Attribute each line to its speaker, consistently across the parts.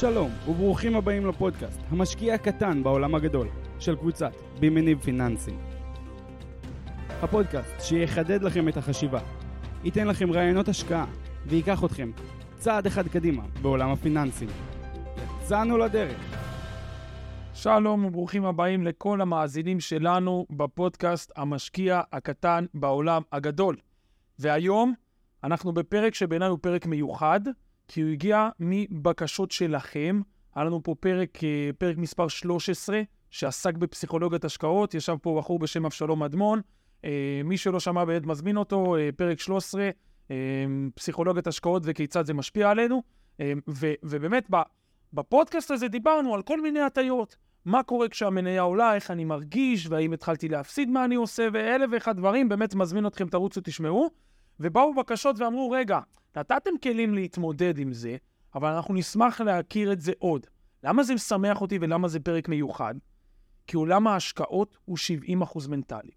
Speaker 1: שלום, וברוכים הבאים לפודקאסט, המשקיע הקטן בעולם הגדול, של קבוצת בי מניב פיננסים. הפודקאסט שיחדד לכם את החשיבה, ייתן לכם רעיונות השקעה, וייקח אתכם צעד אחד קדימה בעולם הפיננסים. יצאנו לדרך.
Speaker 2: שלום וברוכים הבאים לכל המאזינים שלנו בפודקאסט המשקיע הקטן בעולם הגדול. והיום אנחנו בפרק שבעיניי הוא פרק מיוחד, כי הוא הגיע מבקשות שלכם. היה לנו פה פרק, אה, פרק מספר 13, שעסק בפסיכולוגיית השקעות. ישב פה בחור בשם אבשלום אדמון. אה, מי שלא שמע באמת מזמין אותו, אה, פרק 13, פסיכולוגיית השקעות וכיצד זה משפיע עלינו. ו- ובאמת, בפודקאסט הזה דיברנו על כל מיני הטיות. מה קורה כשהמניה עולה, איך אני מרגיש, והאם התחלתי להפסיד מה אני עושה, ואלף ואחד דברים, באמת מזמין אתכם, תרוצו, תשמעו. ובאו בקשות ואמרו, רגע, נתתם כלים להתמודד עם זה, אבל אנחנו נשמח להכיר את זה עוד. למה זה משמח אותי ולמה זה פרק מיוחד? כי עולם ההשקעות הוא 70% מנטלי.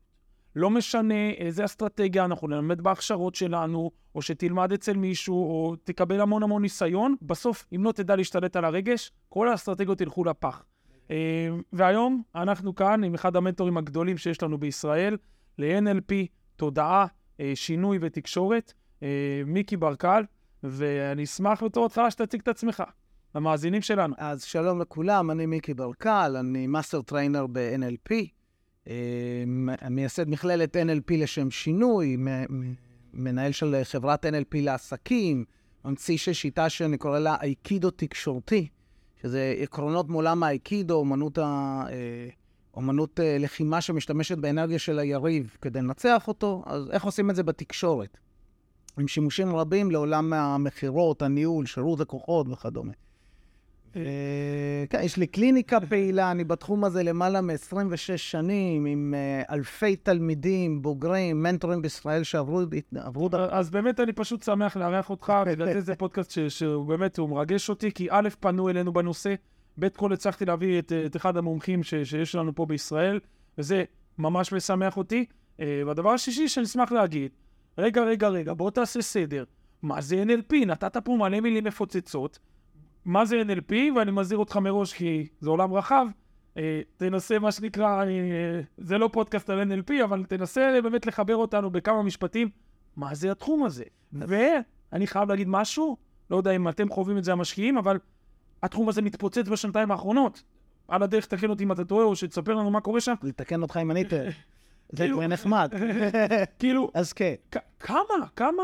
Speaker 2: לא משנה איזה אסטרטגיה אנחנו נלמד בהכשרות שלנו, או שתלמד אצל מישהו, או תקבל המון המון ניסיון, בסוף, אם לא תדע להשתלט על הרגש, כל האסטרטגיות ילכו לפח. אה, והיום אנחנו כאן עם אחד המנטורים הגדולים שיש לנו בישראל, ל-NLP, תודעה, שינוי ותקשורת, אה, מיקי ברקל, ואני אשמח בתור התחלה שתציג את עצמך. למאזינים שלנו.
Speaker 3: אז שלום לכולם, אני מיקי ברקל, אני master trainer ב-NLP, מייסד מכללת NLP לשם שינוי, מנהל של חברת NLP לעסקים, ממציא של שיטה שאני קורא לה אייקידו תקשורתי, שזה עקרונות מעולם האייקידו, אומנות, ה, אה, אומנות אה, לחימה שמשתמשת באנרגיה של היריב כדי לנצח אותו, אז איך עושים את זה בתקשורת? עם שימושים רבים לעולם המכירות, הניהול, שירות לקוחות וכדומה. אה, כן, יש לי קליניקה פעילה, אני בתחום הזה למעלה מ-26 שנים, עם uh, אלפי תלמידים, בוגרים, מנטורים בישראל שעברו...
Speaker 2: אז באמת אני פשוט שמח לארח אותך, בגלל זה פודקאסט שהוא באמת, הוא מרגש אותי, כי א', פנו אלינו בנושא, ב', כל הצלחתי להביא את, את אחד המומחים ש, שיש לנו פה בישראל, וזה ממש משמח אותי. Uh, והדבר השישי שאני אשמח להגיד, רגע, רגע, רגע, בוא תעשה סדר. מה זה NLP? נתת פה מלא מילים מפוצצות. מה זה NLP, ואני מזהיר אותך מראש כי זה עולם רחב, אה, תנסה מה שנקרא, אה, זה לא פודקאסט על NLP, אבל תנסה באמת לחבר אותנו בכמה משפטים, מה זה התחום הזה. ואני חייב להגיד משהו, לא יודע אם אתם חווים את זה המשקיעים, אבל התחום הזה מתפוצץ בשנתיים האחרונות. על הדרך תקן אותי אם אתה טועה, או שתספר לנו מה קורה שם.
Speaker 3: לתקן אותך אם אני טועה. זה כבר כאילו- נחמד.
Speaker 2: כאילו,
Speaker 3: אז כן.
Speaker 2: כמה, כמה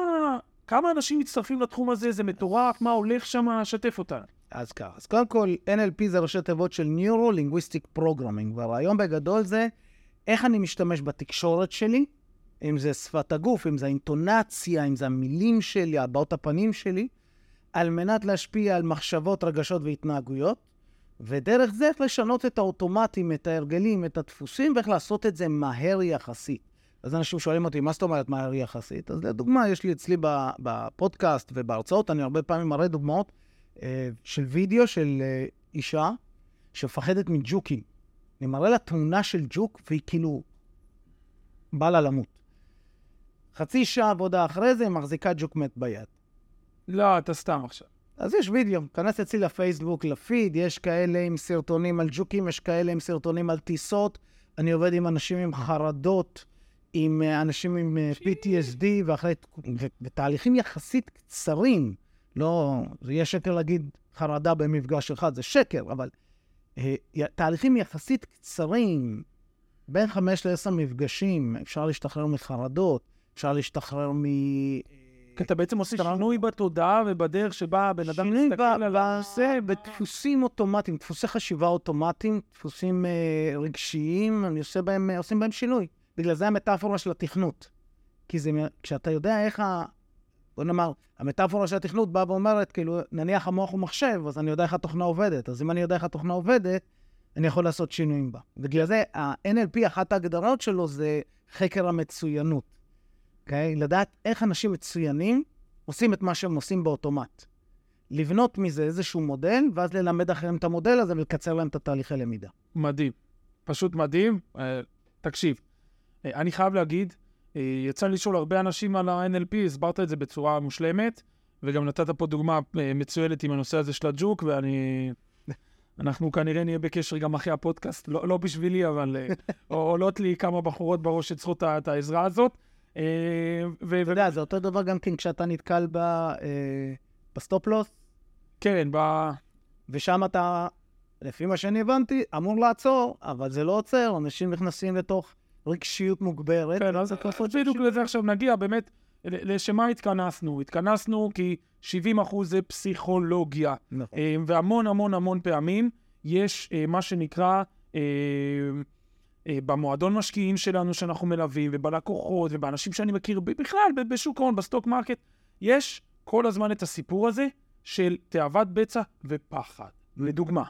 Speaker 2: כמה אנשים מצטרפים לתחום הזה? זה מטורף, מה הולך שם? שתף אותנו.
Speaker 3: אז ככה, אז קודם כל, NLP זה ראשי תיבות של Neuro-Linguistic Programming, והרעיון בגדול זה איך אני משתמש בתקשורת שלי, אם זה שפת הגוף, אם זה האינטונציה, אם זה המילים שלי, הבעות הפנים שלי, על מנת להשפיע על מחשבות, רגשות והתנהגויות, ודרך זה איך לשנות את האוטומטים, את ההרגלים, את הדפוסים, ואיך לעשות את זה מהר יחסית. אז אנשים שואלים אותי, מה זאת אומרת מהר יחסית? אז לדוגמה, יש לי אצלי בפודקאסט ובהרצאות, אני הרבה פעמים מראה דוגמאות אה, של וידאו של אה, אישה שמפחדת מג'וקים. אני מראה לה תמונה של ג'וק, והיא כאילו בא לה למות. חצי שעה עבודה אחרי זה, היא מחזיקה ג'וק מת ביד.
Speaker 2: לא, אתה סתם עכשיו.
Speaker 3: אז יש וידאו, כנס אצלי לפייסבוק, לפיד, יש כאלה עם סרטונים על ג'וקים, יש כאלה עם סרטונים על טיסות. אני עובד עם אנשים עם חרדות. עם אה, אנשים עם אה, PTSD, ואחרי, ותהליכים יחסית קצרים, לא, זה יהיה שקר להגיד חרדה במפגש אחד, זה שקר, אבל אה, תהליכים יחסית קצרים, בין חמש לעשר מפגשים, אפשר להשתחרר מחרדות, אפשר להשתחרר מ...
Speaker 2: כי אתה בעצם עושה שינוי בתודעה ובדרך שבה הבן אדם מסתכל על הנושא.
Speaker 3: בדפוסים אוטומטיים, דפוסי חשיבה אוטומטיים, דפוסים אה, רגשיים, אני עושה בהם, עושים בהם שינוי. בגלל זה המטאפורה של התכנות. כי זה, כשאתה יודע איך ה... בוא נאמר, המטאפורה של התכנות באה ואומרת, כאילו, נניח המוח הוא מחשב, אז אני יודע איך התוכנה עובדת. אז אם אני יודע איך התוכנה עובדת, אני יכול לעשות שינויים בה. בגלל זה, ה-NLP, אחת ההגדרות שלו זה חקר המצוינות. אוקיי? Okay? לדעת איך אנשים מצוינים עושים את מה שהם עושים באוטומט. לבנות מזה איזשהו מודל, ואז ללמד אחרים את המודל הזה ולקצר להם את התהליכי למידה.
Speaker 2: מדהים. פשוט מדהים. Uh, תקשיב, אה, אני חייב להגיד, אה, יצא לי לשאול הרבה אנשים על ה-NLP, הסברת את זה בצורה מושלמת, וגם נתת פה דוגמה אה, מצוינת עם הנושא הזה של הג'וק, ואני... אנחנו כנראה נהיה בקשר גם אחרי הפודקאסט, לא, לא בשבילי, אבל עולות לי כמה בחורות בראש שצריכות את העזרה הזאת. אה,
Speaker 3: ו- אתה יודע, זה אותו דבר גם כן כשאתה נתקל אה, ב stop-loss.
Speaker 2: כן, ב...
Speaker 3: ושם אתה, לפי מה שאני הבנתי, אמור לעצור, אבל זה לא עוצר, אנשים נכנסים לתוך רגשיות מוגברת.
Speaker 2: כן, אז בדיוק לזה עכשיו נגיע, באמת, לשם מה התכנסנו? התכנסנו כי 70 אחוז זה פסיכולוגיה.
Speaker 3: נכון.
Speaker 2: אה, והמון המון המון פעמים יש מה שנקרא... אה, במועדון משקיעים שלנו שאנחנו מלווים, ובלקוחות, ובאנשים שאני מכיר בכלל, בשוק ההון, ב stock market, יש כל הזמן את הסיפור הזה של תאוות בצע ופחד. לדוגמה,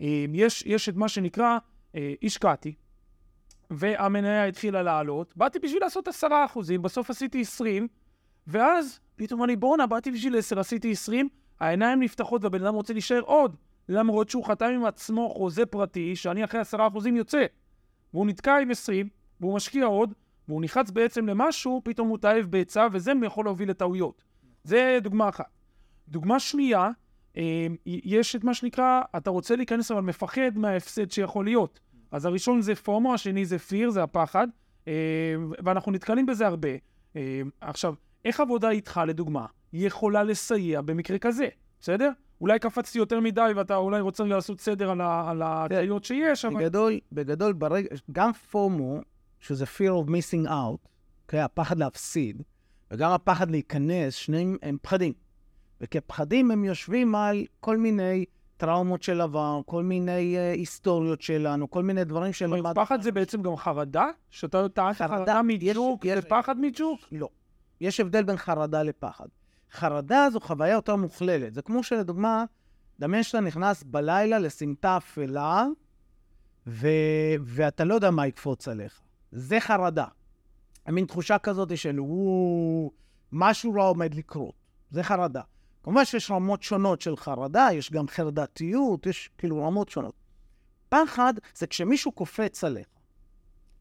Speaker 2: יש, יש את מה שנקרא, השקעתי, והמניה התחילה לעלות, באתי בשביל לעשות עשרה אחוזים, בסוף עשיתי עשרים, ואז פתאום אני, בואנה, באתי בשביל עשר, עשיתי עשרים, העיניים נפתחות והבן אדם רוצה להישאר עוד, למרות שהוא חתם עם עצמו חוזה פרטי, שאני אחרי עשרה אחוזים יוצא. והוא נתקע עם עשרים, והוא משקיע עוד, והוא נכנס בעצם למשהו, פתאום הוא תאהב בעצה, וזה יכול להוביל לטעויות. זה דוגמה אחת. דוגמה שנייה, אה, יש את מה שנקרא, אתה רוצה להיכנס אבל מפחד מההפסד שיכול להיות. אז הראשון זה פומו, השני זה פיר, זה הפחד, אה, ואנחנו נתקלים בזה הרבה. אה, עכשיו, איך עבודה איתך, לדוגמה, יכולה לסייע במקרה כזה, בסדר? אולי קפצתי יותר מדי ואתה אולי רוצה לעשות סדר על הטעיות שיש,
Speaker 3: אבל... בגדול, בגדול, ברגע, גם פומו, שזה fear of missing out, okay, אוקיי? הפחד להפסיד, וגם הפחד להיכנס, שניהם הם פחדים. וכפחדים הם יושבים על כל מיני טראומות של עבר, כל מיני uh, היסטוריות שלנו, כל מיני דברים של...
Speaker 2: אבל פחד זה בעצם גם חרדה? שאתה טענת חרדה מג'וק ופחד מג'וק?
Speaker 3: לא. יש הבדל בין חרדה לפחד. חרדה זו חוויה יותר מוכללת. זה כמו שלדוגמה, דמיין שאתה נכנס בלילה לסמטה אפלה, ו... ואתה לא יודע מה יקפוץ עליך. זה חרדה. מין תחושה כזאת של וואו, משהו רע עומד לקרות. זה חרדה. כמובן שיש רמות שונות של חרדה, יש גם חרדתיות, יש כאילו רמות שונות. פחד זה כשמישהו קופץ עליך.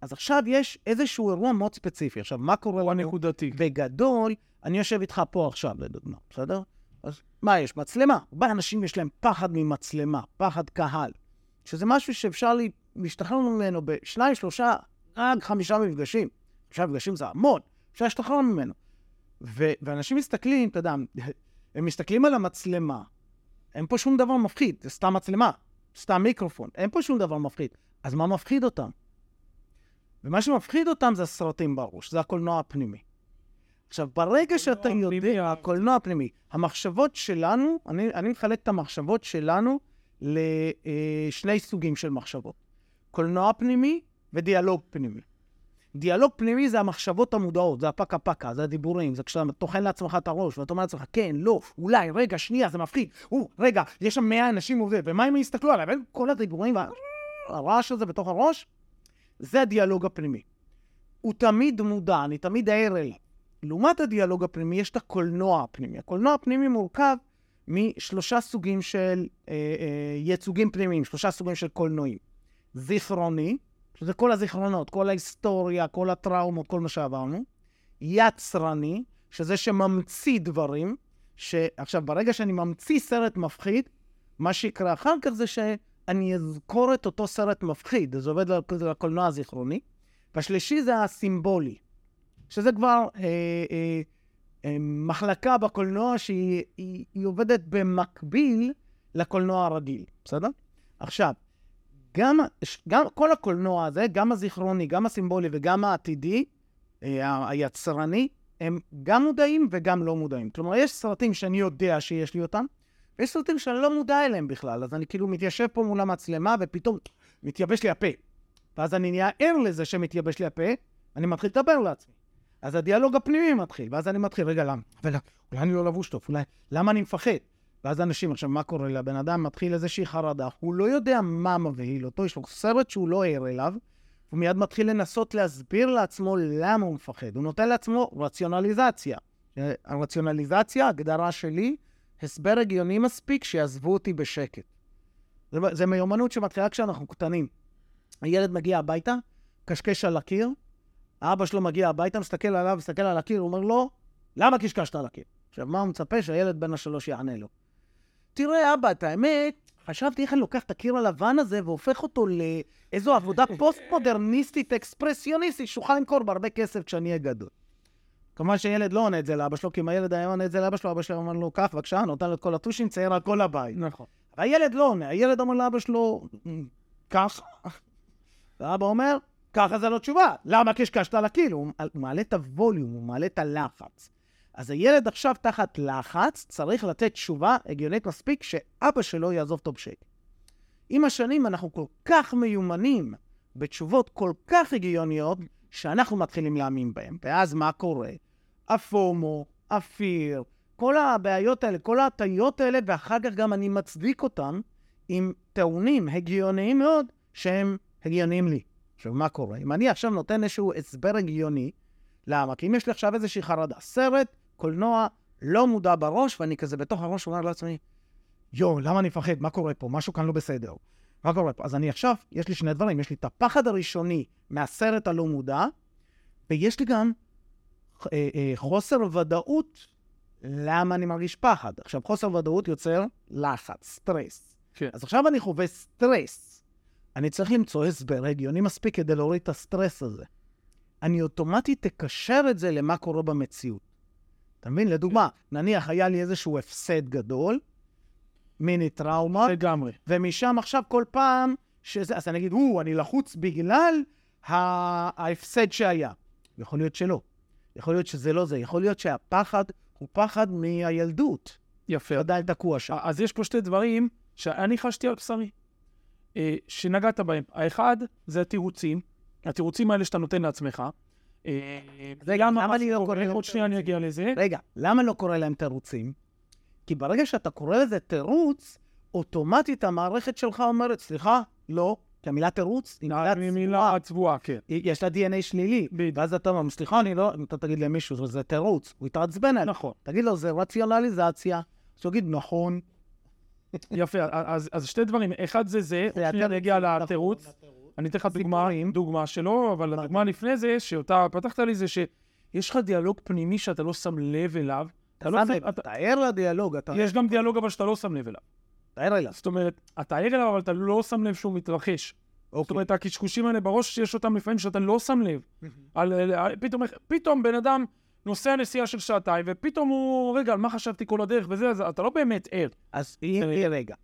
Speaker 3: אז עכשיו יש איזשהו אירוע מאוד ספציפי. עכשיו, מה קורה
Speaker 2: לנו? נקודתי.
Speaker 3: בגדול, אני יושב איתך פה עכשיו, לדוגמה, בסדר? אז מה יש? מצלמה. הרבה אנשים יש להם פחד ממצלמה, פחד קהל, שזה משהו שאפשר להשתחרר ממנו בשניים, שלושה, רק חמישה מפגשים. חמישה מפגשים זה המון, אפשר להשתחרר ממנו. ו- ואנשים מסתכלים, אתה יודע, הם מסתכלים על המצלמה, אין פה שום דבר מפחיד, זה סתם מצלמה, סתם מיקרופון, אין פה שום דבר מפחיד. אז מה מפחיד אותם? ומה שמפחיד אותם זה הסרטים בראש, זה הקולנוע הפנימי. עכשיו, ברגע שאתה יודע, הקולנוע הפנימי, המחשבות שלנו, אני, אני מחלק את המחשבות שלנו לשני סוגים של מחשבות. קולנוע פנימי ודיאלוג פנימי. דיאלוג פנימי זה המחשבות המודעות, זה הפקה פקה, זה הדיבורים, זה כשאתה טוחן לעצמך את הראש, ואתה אומר לעצמך, כן, לא, אולי, רגע, שנייה, זה מפחיד, או, רגע, יש שם מאה אנשים עובדים, ומה אם יסתכלו עליי? כל הדיבורים והרעש הזה בתוך הראש, זה הדיאלוג הפנימי. הוא תמיד מודע, אני תמיד ער אליו. לעומת הדיאלוג הפנימי, יש את הקולנוע הפנימי. הקולנוע הפנימי מורכב משלושה סוגים של אה, אה, ייצוגים פנימיים, שלושה סוגים של קולנועים. זיכרוני, שזה כל הזיכרונות, כל ההיסטוריה, כל הטראומות, כל מה שעברנו. יצרני, שזה שממציא דברים, שעכשיו, ברגע שאני ממציא סרט מפחיד, מה שיקרה אחר כך זה שאני אזכור את אותו סרט מפחיד, זה עובד לקולנוע הזיכרוני. והשלישי זה הסימבולי, שזה כבר אה, אה, אה, מחלקה בקולנוע שהיא היא, היא עובדת במקביל לקולנוע הרגיל, בסדר? עכשיו, גם, גם כל הקולנוע הזה, גם הזיכרוני, גם הסימבולי וגם העתידי, אה, היצרני, הם גם מודעים וגם לא מודעים. כלומר, יש סרטים שאני יודע שיש לי אותם, ויש סרטים שאני לא מודע אליהם בכלל, אז אני כאילו מתיישב פה מול המצלמה ופתאום מתייבש לי הפה. ואז אני נהיה ער לזה שמתייבש לי הפה, אני מתחיל לדבר לעצמי. אז הדיאלוג הפנימי מתחיל, ואז אני מתחיל, רגע, למה? אבל אולי אני לא לבוש טוב, אולי, למה אני מפחד? ואז אנשים, עכשיו, מה קורה לבן אדם? מתחיל איזושהי חרדה, הוא לא יודע מה מבהיל אותו, יש לו סרט שהוא לא ער אליו, הוא מיד מתחיל לנסות להסביר לעצמו למה הוא מפחד. הוא נותן לעצמו רציונליזציה. הרציונליזציה, הגדרה שלי, הסבר הגיוני מספיק שיעזבו אותי בשקט. זה, זה מיומנות שמתחילה כשאנחנו קטנים. הילד מגיע הביתה, קשקש על הקיר, האבא שלו מגיע הביתה, מסתכל עליו, מסתכל על הקיר, הוא אומר לו, למה קשקשת על הקיר? עכשיו, מה הוא מצפה? שהילד בן השלוש יענה לו. תראה, אבא, את האמת, חשבתי איך אני לוקח את הקיר הלבן הזה והופך אותו לאיזו עבודה פוסט-מודרניסטית, אקספרסיוניסטית, שאוכל למכור בהרבה כסף כשאני אהיה גדול. כמובן שילד לא עונה את זה לאבא שלו, כי אם הילד היה עונה את זה לאבא שלו, אבא שלו אומר לו, קח, בבקשה, נותן לו את כל הטושים, צייר על כל הבית.
Speaker 2: נכון.
Speaker 3: והילד לא עונה, הילד אומר לאבא שלו, ככה. ואבא אומר, ככה זה לא תשובה. למה קשקשת על הקיר? הוא מעלה את הווליום, הוא מעלה את הלחץ. אז הילד עכשיו תחת לחץ, צריך לתת תשובה הגיונית מספיק שאבא שלו יעזוב אותו בשקט. עם השנים אנחנו כל כך מיומנים בתשובות כל כך הגיוניות, שאנחנו מתחילים להאמין בהן. ואז מה קורה? הפומו, הפיר, כל הבעיות האלה, כל ההטיות האלה, ואחר כך גם אני מצדיק אותן עם טיעונים הגיוניים מאוד, שהם הגיוניים לי. עכשיו, מה קורה? אם אני עכשיו נותן איזשהו הסבר הגיוני, למה? כי אם יש לי עכשיו איזושהי חרדה, סרט, קולנוע, לא מודע בראש, ואני כזה בתוך הראש אומר לעצמי, יואו, למה אני מפחד? מה קורה פה? משהו כאן לא בסדר. מה קורה פה? אז אני עכשיו, יש לי שני דברים, יש לי את הפחד הראשוני מהסרט הלא מודע, ויש לי גם אה, אה, חוסר ודאות למה אני מרגיש פחד. עכשיו, חוסר ודאות יוצר לחץ, סטרס.
Speaker 2: כן.
Speaker 3: אז עכשיו אני חווה סטרס. אני צריך למצוא הסבר הגיוני מספיק כדי להוריד את הסטרס הזה. אני אוטומטית אקשר את זה למה קורה במציאות. אתה מבין? לדוגמה, נניח היה לי איזשהו הפסד גדול, מיני טראומה,
Speaker 2: לגמרי.
Speaker 3: ומשם עכשיו כל פעם שזה, אז אני אגיד, או, אני לחוץ בגלל ההפסד שהיה. יכול להיות שלא. יכול להיות שזה לא זה. יכול להיות שהפחד הוא פחד מהילדות.
Speaker 2: יפה.
Speaker 3: עדיין תקוע שם.
Speaker 2: אז יש פה שתי דברים שאני חשתי על בשרי, אה, שנגעת בהם. האחד זה התירוצים, התירוצים האלה שאתה נותן לעצמך. אה,
Speaker 3: רגע,
Speaker 2: למה
Speaker 3: למה אני לא קורא להם
Speaker 2: עוד שנייה אני אגיע לזה.
Speaker 3: רגע, למה לא קורא להם תירוצים? כי ברגע שאתה קורא לזה תירוץ, אוטומטית המערכת שלך אומרת, סליחה, לא, כי המילה תירוץ היא מילה צבועה.
Speaker 2: מילה צבועה, כן.
Speaker 3: היא- יש לה DNA שלילי.
Speaker 2: בדיוק.
Speaker 3: ואז אתה אומר, סליחה, אני לא... אתה תגיד למישהו, זה תירוץ, הוא יתעצבן עליך.
Speaker 2: נכון.
Speaker 3: תגיד לו, זה רציונליזציה. אז הוא יגיד, נכון.
Speaker 2: יפה, אז, אז שתי דברים. אחד זה זה, עוד שנייה לתירוץ.
Speaker 3: נכון, התירוץ.
Speaker 2: אני אתן לך דוגמה. דוגמה שלו, אבל הדוגמה לפני זה, שאותה פתחת לי, זה שיש לך דיאלוג פנימי שאתה לא שם לב אליו. אתה לא
Speaker 3: שם לב,
Speaker 2: אתה,
Speaker 3: ער לדיאלוג, אתה
Speaker 2: יש גם דיאלוג אבל שאתה לא שם לב אליו.
Speaker 3: אתה ער אליו.
Speaker 2: זאת אומרת, אתה ער אליו, אבל אתה לא שם לב שהוא מתרחש. זאת
Speaker 3: אוקיי.
Speaker 2: אומרת, הקשקושים האלה בראש, יש אותם לפעמים שאתה לא שם לב. על, על, על, פתאום, פתאום בן אדם נוסע נסיעה של שעתיים, ופתאום הוא, רגע, על מה חשבתי כל הדרך וזה, אז אתה לא באמת ער.
Speaker 3: אז רגע.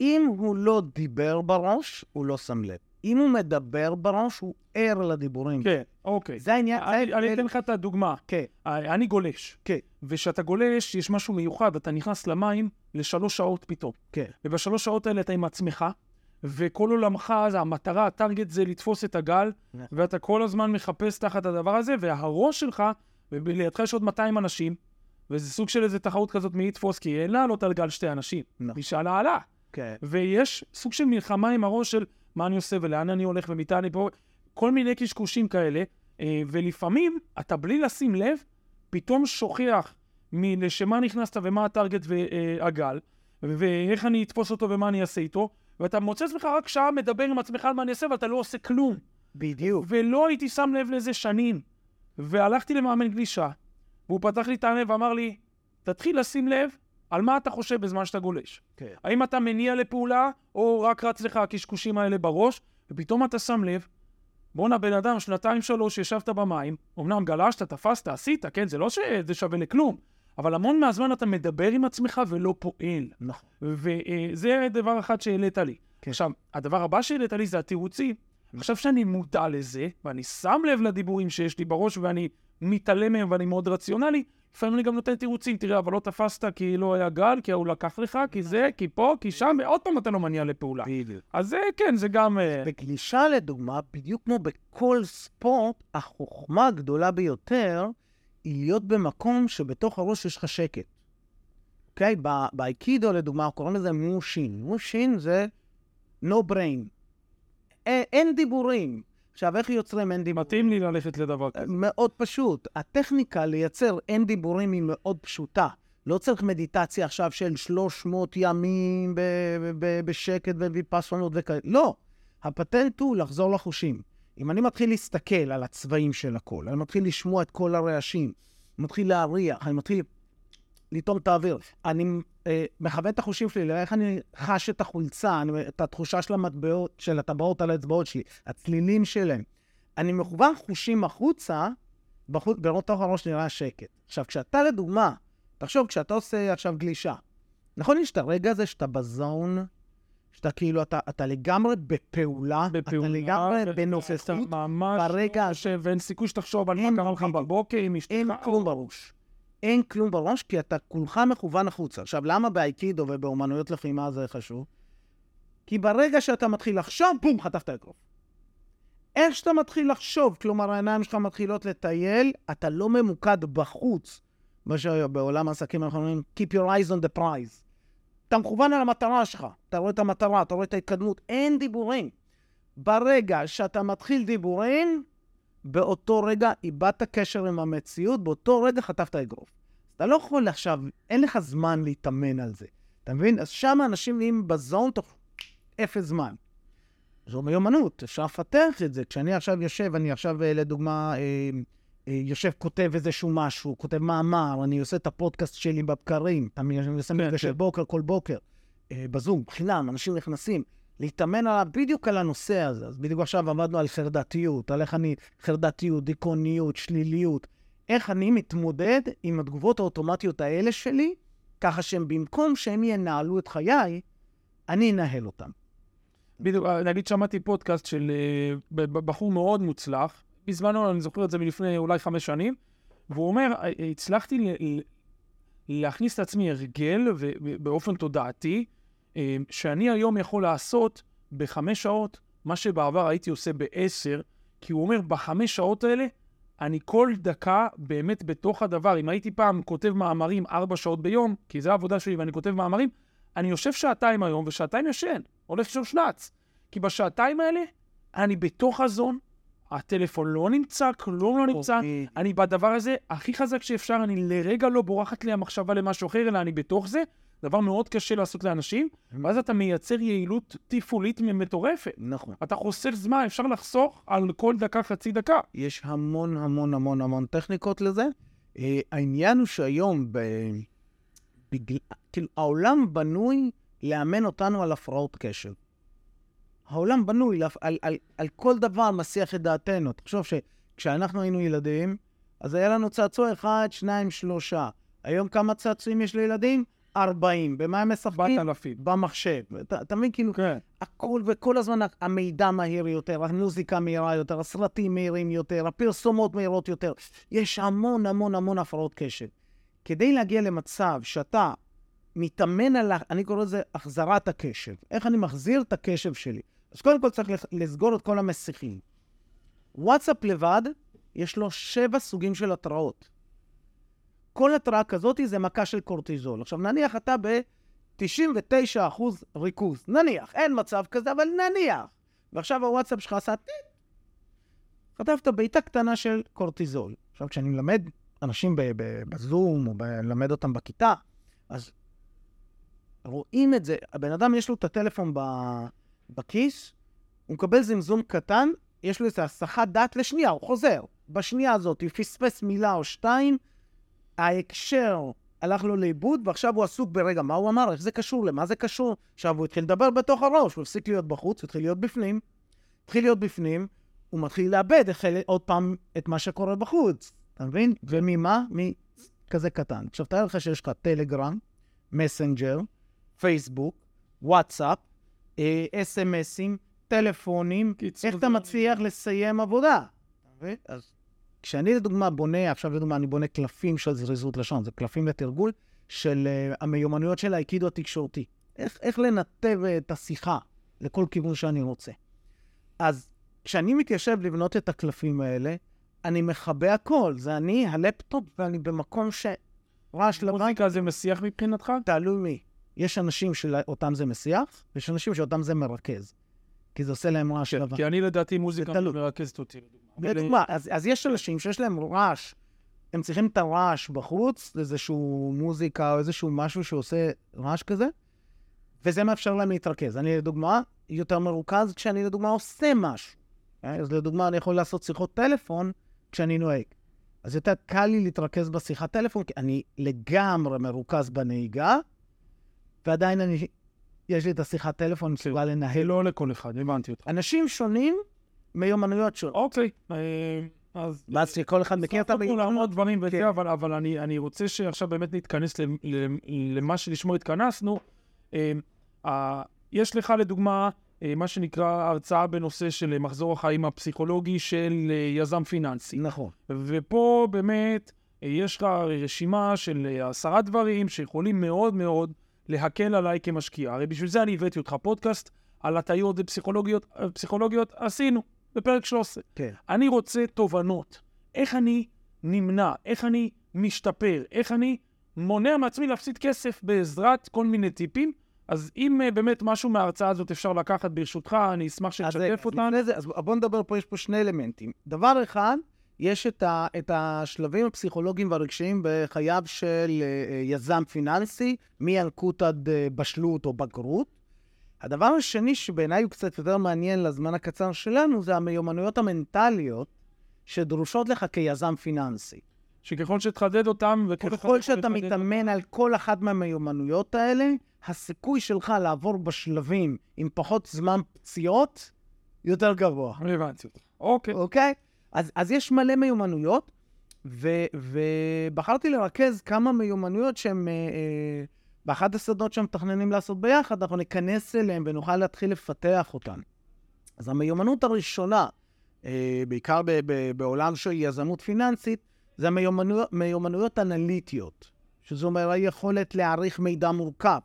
Speaker 3: אם הוא לא דיבר בראש, הוא לא שם לב. אם הוא מדבר בראש, הוא ער לדיבורים.
Speaker 2: כן, אוקיי.
Speaker 3: זה העניין. זה
Speaker 2: אני, אני
Speaker 3: ההבדל.
Speaker 2: אתן לך את הדוגמה.
Speaker 3: כן,
Speaker 2: אה, אני גולש.
Speaker 3: כן,
Speaker 2: וכשאתה גולש, יש משהו מיוחד, אתה נכנס למים לשלוש שעות פתאום.
Speaker 3: כן.
Speaker 2: ובשלוש שעות האלה אתה עם עצמך, וכל עולמך, זה המטרה, הטרגט זה לתפוס את הגל,
Speaker 3: נכון.
Speaker 2: ואתה כל הזמן מחפש תחת הדבר הזה, והראש שלך, ולידך יש עוד 200 אנשים, וזה סוג של איזה תחרות כזאת מי יתפוס, כי אין לעלות על גל שתי אנשים.
Speaker 3: נכון.
Speaker 2: מי שעלה עלה.
Speaker 3: כן.
Speaker 2: ויש סוג של מלחמה עם הראש של מה אני עושה ולאן אני הולך ומתי אני פה, כל מיני קשקושים כאלה, אה, ולפעמים אתה בלי לשים לב, פתאום שוכח מלשמה נכנסת ומה הטרגט והגל, ואיך אני אתפוס אותו ומה אני אעשה איתו, ואתה מוצא עצמך רק שעה מדבר עם עצמך על מה אני אעשה ואתה לא עושה כלום.
Speaker 3: בדיוק.
Speaker 2: ולא הייתי שם לב לזה שנים. והלכתי למאמן גלישה, והוא פתח לי את העיניים ואמר לי, תתחיל לשים לב על מה אתה חושב בזמן שאתה גולש.
Speaker 3: כן.
Speaker 2: האם אתה מניע לפעולה, או רק רץ לך הקשקושים האלה בראש, ופתאום אתה שם לב, בואנה, בן אדם, שנתיים שלוש ישבת במים, אמנם גלשת, תפסת, עשית, כן, זה לא שזה שווה לכלום, אבל המון מהזמן אתה מדבר עם עצמך ולא פועל.
Speaker 3: נכון.
Speaker 2: וזה דבר אחד שהעלית לי.
Speaker 3: כן.
Speaker 2: עכשיו, הדבר הבא שהעלית לי זה התירוצים. עכשיו שאני מודע לזה, ואני שם לב לדיבורים שיש לי בראש, ואני מתעלם מהם ואני מאוד רציונלי, לפעמים אני גם נותן תירוצים, תראה, אבל לא תפסת כי לא היה גל, כי ההוא לקח לך, כי זה, כי פה, כי שם, ועוד פעם אתה לא מניע לפעולה.
Speaker 3: בדיוק.
Speaker 2: אז זה, כן, זה גם... אה,
Speaker 3: בגלישה לדוגמה, בדיוק כמו בכל ספורט, החוכמה הגדולה ביותר היא להיות במקום שבתוך הראש יש לך שקט. אוקיי? באייקידו לדוגמה, קוראים לזה מושין. מושין זה no brain. אין דיבורים. עכשיו, איך יוצרים אין דיבורים?
Speaker 2: מתאים לי ללכת לדבר כזה.
Speaker 3: מאוד פשוט. הטכניקה לייצר אין דיבורים היא מאוד פשוטה. לא צריך מדיטציה עכשיו של 300 ימים ב- ב- בשקט וויפסונות וכאלה. לא. הפטנט הוא לחזור לחושים. אם אני מתחיל להסתכל על הצבעים של הכל, אני מתחיל לשמוע את כל הרעשים, אני מתחיל להריח, אני מתחיל לטעום את האוויר. אני אה, מכוון את החושים שלי לאיך אני חש את החולצה, אני, את התחושה של המטבעות, של הטבעות על האצבעות שלי, הצלילים שלהם. אני מכוון חושים החוצה, בחוץ, בתוך הראש נראה שקט. עכשיו, כשאתה לדוגמה, תחשוב, כשאתה עושה עכשיו גלישה, נכון יש את הרגע הזה שאתה בזון, שאתה כאילו, אתה, אתה לגמרי בפעולה,
Speaker 2: בפעולה,
Speaker 3: אתה לגמרי
Speaker 2: אתה
Speaker 3: בנוכחות,
Speaker 2: ממש
Speaker 3: ברגע
Speaker 2: יושב, ואין סיכוי שתחשוב על מה קרה לך. בבוקר עם אשתך.
Speaker 3: אין כלום בראש. אין כלום בראש, כי אתה כולך מכוון החוצה. עכשיו, למה באייקידו ובאומנויות לחימה זה חשוב? כי ברגע שאתה מתחיל לחשוב, בום, חטפת אגרוף. איך שאתה מתחיל לחשוב, כלומר העיניים שלך מתחילות לטייל, אתה לא ממוקד בחוץ. מה שבעולם העסקים אנחנו אומרים, Keep your eyes on the prize. אתה מכוון על המטרה שלך, אתה רואה את המטרה, אתה רואה את ההתקדמות, אין דיבורים. ברגע שאתה מתחיל דיבורים, באותו רגע איבדת קשר עם המציאות, באותו רגע חטפת אגרוף. אתה לא יכול עכשיו, אין לך זמן להתאמן על זה. אתה מבין? אז שם אנשים נהיים בזון תוך אפס זמן. זו מיומנות, אפשר לפתח את זה. כשאני עכשיו יושב, אני עכשיו, אה, לדוגמה, אה, אה, יושב, כותב איזשהו משהו, כותב מאמר, אני עושה את הפודקאסט שלי בבקרים, אני עושה
Speaker 2: כן,
Speaker 3: מפגשי
Speaker 2: כן.
Speaker 3: בוקר כל בוקר, אה, בזום, חינם, אנשים נכנסים. להתאמן עליו בדיוק על הנושא הזה. אז בדיוק עכשיו עבדנו על חרדתיות, על איך אני, חרדתיות, דיכאוניות, שליליות. איך אני מתמודד עם התגובות האוטומטיות האלה שלי, ככה שהם במקום שהם ינהלו את חיי, אני אנהל אותם.
Speaker 2: בדיוק, אה, נגיד שמעתי פודקאסט של אה, בחור מאוד מוצלח, בזמנו, אני זוכר את זה מלפני אולי חמש שנים, והוא אומר, "אה, הצלחתי להכניס את עצמי הרגל באופן תודעתי, שאני היום יכול לעשות בחמש שעות מה שבעבר הייתי עושה בעשר, כי הוא אומר, בחמש שעות האלה, אני כל דקה באמת בתוך הדבר. אם הייתי פעם כותב מאמרים ארבע שעות ביום, כי זו העבודה שלי ואני כותב מאמרים, אני יושב שעתיים היום ושעתיים ישן, הולך לישון שנץ. כי בשעתיים האלה אני בתוך הזון, הטלפון לא נמצא, כלום לא נמצא.
Speaker 3: אוקיי.
Speaker 2: אני בדבר הזה הכי חזק שאפשר, אני לרגע לא בורחת לי המחשבה למשהו אחר, אלא אני בתוך זה. דבר מאוד קשה לעשות לאנשים, ואז אתה מייצר יעילות תפעולית מטורפת.
Speaker 3: נכון.
Speaker 2: אתה חוסך זמן, אפשר לחסוך על כל דקה, חצי דקה.
Speaker 3: יש המון המון המון המון טכניקות לזה. אה, העניין הוא שהיום, ב... בגל... כאילו, העולם בנוי לאמן אותנו על הפרעות קשב. העולם בנוי להפ... על, על, על כל דבר מסיח את דעתנו. תחשוב שכשאנחנו היינו ילדים, אז היה לנו צעצוע אחד, שניים, שלושה. היום כמה צעצועים יש לילדים? 40. במה הם משחקים?
Speaker 2: 4,000.
Speaker 3: במחשב. אתה מבין? כאילו,
Speaker 2: כן.
Speaker 3: הכל, וכל הזמן המידע מהיר יותר, המוזיקה מהירה יותר, הסרטים מהירים יותר, הפרסומות מהירות יותר. יש המון המון המון הפרעות קשב. כדי להגיע למצב שאתה מתאמן על, אני קורא לזה החזרת הקשב. איך אני מחזיר את הקשב שלי? אז קודם כל צריך לס- לסגור את כל המסיכים. וואטסאפ לבד, יש לו שבע סוגים של התראות. כל התראה כזאת זה מכה של קורטיזול. עכשיו, נניח אתה ב-99% ריכוז. נניח, אין מצב כזה, אבל נניח. ועכשיו הוואטסאפ שלך עשה טיט. חטפת בעיטה קטנה של קורטיזול. עכשיו, כשאני מלמד אנשים בזום, או מלמד אותם בכיתה, אז רואים את זה. הבן אדם, יש לו את הטלפון בכיס, הוא מקבל זמזום קטן, יש לו איזו הסחת דעת לשנייה, הוא חוזר. בשנייה הזאת, הוא פספס מילה או שתיים, ההקשר הלך לו לאיבוד, ועכשיו הוא עסוק ברגע, מה הוא אמר? איך זה קשור? למה זה קשור? עכשיו הוא התחיל לדבר בתוך הראש, הוא הפסיק להיות בחוץ, הוא התחיל להיות בפנים. התחיל להיות בפנים, הוא מתחיל לאבד החל, עוד פעם את מה שקורה בחוץ, אתה מבין? וממה? מכזה קטן. עכשיו, תאר לך שיש לך טלגרם, מסנג'ר, פייסבוק, וואטסאפ, אה, אס.אם.אסים, טלפונים, איך אתה מצליח לסיים עבודה? אז כשאני לדוגמה בונה, עכשיו לדוגמה אני בונה קלפים של זריזות לשון, זה קלפים לתרגול של uh, המיומנויות של האיקידו התקשורתי. איך, איך לנתב uh, את השיחה לכל כיוון שאני רוצה. אז כשאני מתיישב לבנות את הקלפים האלה, אני מכבה הכל. זה אני, הלפטופ, ואני במקום שרעש לבית,
Speaker 2: מוזיקה זה מסיח מבחינתך?
Speaker 3: תלוי מי. יש אנשים שאותם זה מסיח, ויש אנשים שאותם זה מרכז. כי זה עושה להם רעש לבן.
Speaker 2: כי אני לדעתי מוזיקה. מרכזת אותי.
Speaker 3: לדוגמה, אז, אז יש אנשים שיש להם רעש, הם צריכים את הרעש בחוץ, איזשהו מוזיקה או איזשהו משהו שעושה רעש כזה, וזה מאפשר להם להתרכז. אני לדוגמה יותר מרוכז כשאני לדוגמה עושה משהו. אה, אז לדוגמה, אני יכול לעשות שיחות טלפון כשאני נוהג. אז יותר קל לי להתרכז בשיחת טלפון, כי אני לגמרי מרוכז בנהיגה, ועדיין אני, יש לי את השיחת טלפון, אני מסוגל לנהל.
Speaker 2: לא לכל אחד, הבנתי אותך.
Speaker 3: אנשים שונים, מיומנויות שונות.
Speaker 2: אוקיי, אה, אז...
Speaker 3: ואז שכל אחד מכיר את
Speaker 2: המיומנות.
Speaker 3: המיומנות.
Speaker 2: להמון דברים וזה,
Speaker 3: כן.
Speaker 2: אבל, אבל אני, אני רוצה שעכשיו באמת נתכנס למה שלשמו התכנסנו. אה, יש לך לדוגמה אה, מה שנקרא הרצאה בנושא של מחזור החיים הפסיכולוגי של יזם פיננסי.
Speaker 3: נכון.
Speaker 2: ופה באמת יש לך רשימה של עשרה דברים שיכולים מאוד מאוד להקל עליי כמשקיע. הרי בשביל זה אני הבאתי אותך פודקאסט על הטיות ופסיכולוגיות, פסיכולוגיות עשינו בפרק 13.
Speaker 3: כן.
Speaker 2: אני רוצה תובנות. איך אני נמנע, איך אני משתפר, איך אני מונע מעצמי להפסיד כסף בעזרת כל מיני טיפים. אז אם uh, באמת משהו מההרצאה הזאת אפשר לקחת ברשותך, אני אשמח
Speaker 3: אז
Speaker 2: שתשתף
Speaker 3: אז
Speaker 2: אותנו.
Speaker 3: זה, אז בואו נדבר פה, יש פה שני אלמנטים. דבר אחד, יש את, ה, את השלבים הפסיכולוגיים והרגשיים בחייו של אה, אה, יזם פיננסי, מילקוט עד אה, בשלות או בגרות. הדבר השני, שבעיניי הוא קצת יותר מעניין לזמן הקצר שלנו, זה המיומנויות המנטליות שדרושות לך כיזם פיננסי.
Speaker 2: שככל שתחדד אותם, אחד
Speaker 3: ככל שאתה מתאמן על כל אחת מהמיומנויות האלה, הסיכוי שלך לעבור בשלבים עם פחות זמן פציעות יותר גבוה.
Speaker 2: הבנתי אותך. אוקיי.
Speaker 3: אוקיי? אז, אז יש מלא מיומנויות, ו, ובחרתי לרכז כמה מיומנויות שהן, אה, אה, באחת הסדנות שמתכננים לעשות ביחד, אנחנו ניכנס אליהן ונוכל להתחיל לפתח אותן. אז המיומנות הראשונה, אה, בעיקר ב, ב, בעולם של יזמות פיננסית, זה המיומנויות מיומנויות אנליטיות, שזה אומר היכולת להעריך מידע מורכב,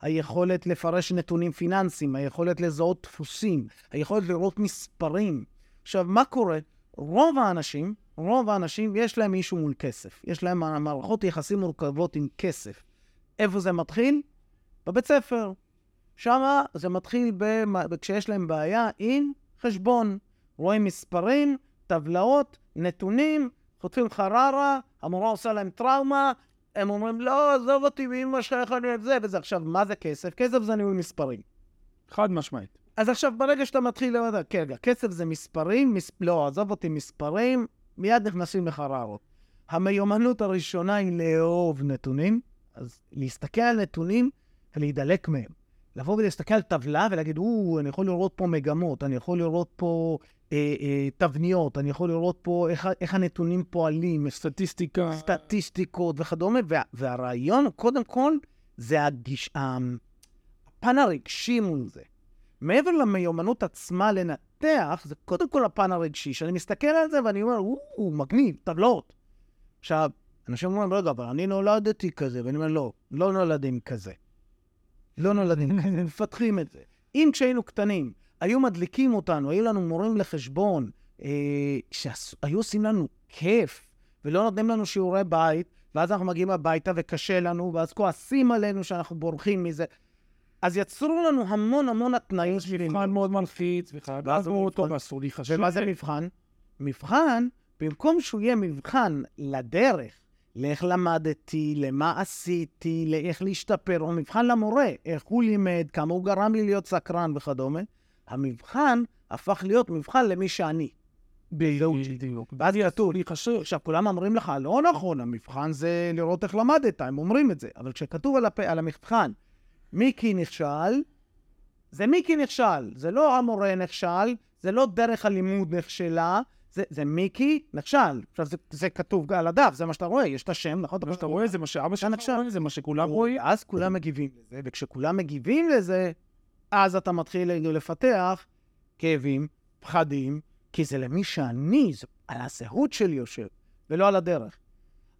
Speaker 3: היכולת לפרש נתונים פיננסיים, היכולת לזהות דפוסים, היכולת לראות מספרים. עכשיו, מה קורה? רוב האנשים, רוב האנשים, יש להם מישהו מול כסף. יש להם מערכות יחסים מורכבות עם כסף. איפה זה מתחיל? בבית ספר. שמה זה מתחיל במ... כשיש להם בעיה עם חשבון. רואים מספרים, טבלאות, נתונים, חוטפים חררה, המורה עושה להם טראומה, הם אומרים, לא, עזוב אותי מאמא שלך, איך אני אוהב זה וזה. עכשיו, מה זה כסף? כסף זה ניהול מספרים.
Speaker 2: חד משמעית.
Speaker 3: אז עכשיו, ברגע שאתה מתחיל לדעת, כן, רגע, כסף זה מספרים, מס... לא, עזוב אותי מספרים, מיד נכנסים לחררות. המיומנות הראשונה היא לאהוב נתונים, אז להסתכל על נתונים ולהידלק מהם. לבוא ולהסתכל על טבלה ולהגיד, או, אני יכול לראות פה מגמות, אני יכול לראות פה אה, אה, תבניות, אני יכול לראות פה איך, איך הנתונים פועלים,
Speaker 2: סטטיסטיקה.
Speaker 3: סטטיסטיקות וכדומה, וה, והרעיון, קודם כל, זה הגיש, ה- הפן הרגשי מול זה. מעבר למיומנות עצמה לנתח, זה קודם כל הפן הרגשי, שאני מסתכל על זה ואני אומר, או, מגניב, טבלאות. עכשיו, אנשים אומרים, רגע, אבל אני נולדתי כזה, ואני אומר, לא, לא נולדים כזה. לא נולדים כזה, מפתחים את זה. אם כשהיינו קטנים, היו מדליקים אותנו, היו לנו מורים לחשבון, אה, שהיו עושים לנו כיף, ולא נותנים לנו שיעורי בית, ואז אנחנו מגיעים הביתה וקשה לנו, ואז כועסים עלינו שאנחנו בורחים מזה. אז יצרו לנו המון המון התנאים בשביל
Speaker 2: מבחן מאוד מלחיץ, וחייב לעבור אותו. ואסור להיחשב.
Speaker 3: ומה זה מבחן? מבחן, במקום שהוא יהיה מבחן לדרך, לאיך למדתי, למה עשיתי, לאיך להשתפר, או מבחן למורה, איך הוא לימד, כמה הוא גרם לי להיות סקרן וכדומה, המבחן הפך להיות מבחן למי שאני.
Speaker 2: בדיוק.
Speaker 3: ואז כתוב. עכשיו, כולם אומרים לך, לא נכון, המבחן זה לראות איך למדת, הם אומרים את זה. אבל כשכתוב על, הפ... על המבחן, מיקי נכשל, זה מיקי נכשל. זה לא המורה נכשל, זה לא דרך הלימוד נכשלה, זה, זה מיקי נכשל. עכשיו, זה, זה כתוב על הדף, זה מה שאתה רואה, יש את השם, נכון?
Speaker 2: מה שאתה רואה זה מה שאבא שלך. רואה, זה מה שכולם רואים.
Speaker 3: אז כולם מגיבים לזה, וכשכולם מגיבים לזה, אז אתה מתחיל לפתח כאבים, פחדים, כי זה למי שאני, זה על הזהות שלי יושב, ולא על הדרך.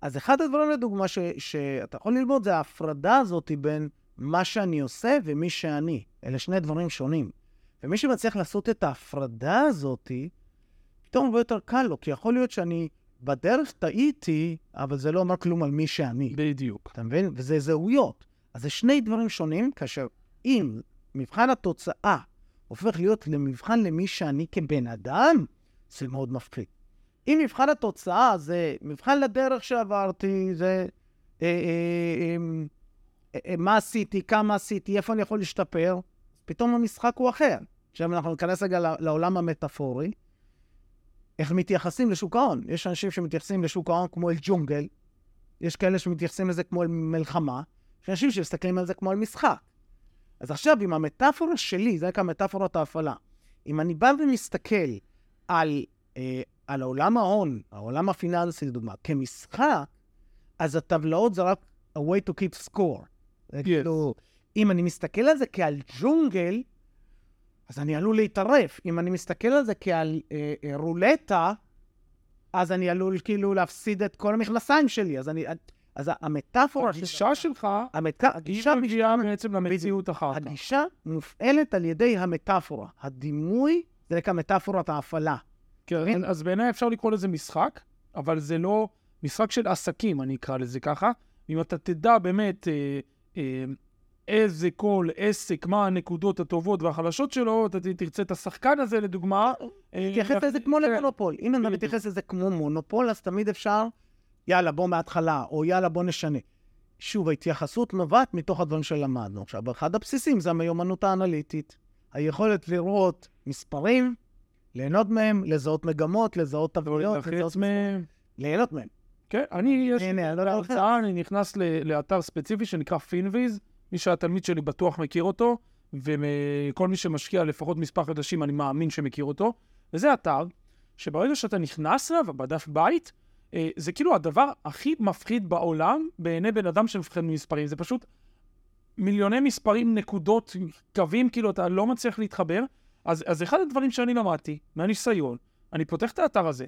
Speaker 3: אז אחד הדברים, לדוגמה, ש, שאתה יכול ללמוד, זה ההפרדה הזאת בין מה שאני עושה ומי שאני. אלה שני דברים שונים. ומי שמצליח לעשות את ההפרדה הזאת, פתאום הרבה יותר קל לו, כי יכול להיות שאני בדרך טעיתי, אבל זה לא אומר כלום על מי שאני.
Speaker 2: בדיוק.
Speaker 3: אתה מבין? וזה זהויות. אז זה שני דברים שונים, כאשר אם מבחן התוצאה הופך להיות למבחן למי שאני כבן אדם, זה מאוד מפחיד. אם מבחן התוצאה זה מבחן לדרך שעברתי, זה אה, אה, אה, אה, מה עשיתי, כמה עשיתי, איפה אני יכול להשתפר, פתאום המשחק הוא אחר. עכשיו אנחנו ניכנס רגע לעולם המטאפורי. איך מתייחסים לשוק ההון. יש אנשים שמתייחסים לשוק ההון כמו אל ג'ונגל, יש כאלה שמתייחסים לזה כמו אל מלחמה, יש אנשים שמסתכלים על זה כמו על משחק. אז עכשיו, עם המטאפורה שלי, זה נקרא מטאפורת ההפעלה, אם אני בא ומסתכל על, אה, על העולם ההון, העולם הפיננסי לדוגמה, כמשחק, אז הטבלאות זה רק a way to keep score. זה כאילו, אם אני מסתכל על זה כעל ג'ונגל, אז אני עלול להתערף. אם אני מסתכל על זה כעל אה, אה, רולטה, אז אני עלול כאילו להפסיד את כל המכנסיים שלי. אז אני... אז המטאפורה...
Speaker 2: הגישה שלך,
Speaker 3: המת...
Speaker 2: הגישה מגיעה בעצם למציאות אחר כך.
Speaker 3: הגישה מופעלת על ידי המטאפורה. הדימוי זה נקרא מטאפורת ההפעלה.
Speaker 2: כן, אז בעיניי אפשר לקרוא לזה משחק, אבל זה לא משחק של עסקים, אני אקרא לזה ככה. אם אתה תדע באמת אה, אה, איזה כל עסק, מה הנקודות הטובות והחלשות שלו, אתה תרצה את השחקן הזה, לדוגמה.
Speaker 3: אה, תתייחס לזה כמו כן. למונופול. אם אתה מתייחס לזה כמו מונופול, אז תמיד אפשר, יאללה, בוא מההתחלה, או יאללה, בוא נשנה. שוב, ההתייחסות נובעת מתוך הדברים שלמדנו. עכשיו, אחד הבסיסים זה המיומנות האנליטית. היכולת לראות מספרים, ליהנות מהם, לזהות מגמות, לזהות תבניות, לזהות
Speaker 2: מהם.
Speaker 3: ליהנות מהם.
Speaker 2: כן, אני, יש לי הרצאה, אני נכנס לאתר ספציפי שנקרא פינוויז, מי שהתלמיד שלי בטוח מכיר אותו, וכל מי שמשקיע לפחות מספר חודשים, אני מאמין שמכיר אותו. וזה אתר שברגע שאתה נכנס אליו, בדף בית, אה, זה כאילו הדבר הכי מפחיד בעולם בעיני בן אדם שמפחד ממספרים. זה פשוט מיליוני מספרים, נקודות, קווים, כאילו אתה לא מצליח להתחבר. אז, אז אחד הדברים שאני למדתי מהניסיון, אני פותח את האתר הזה,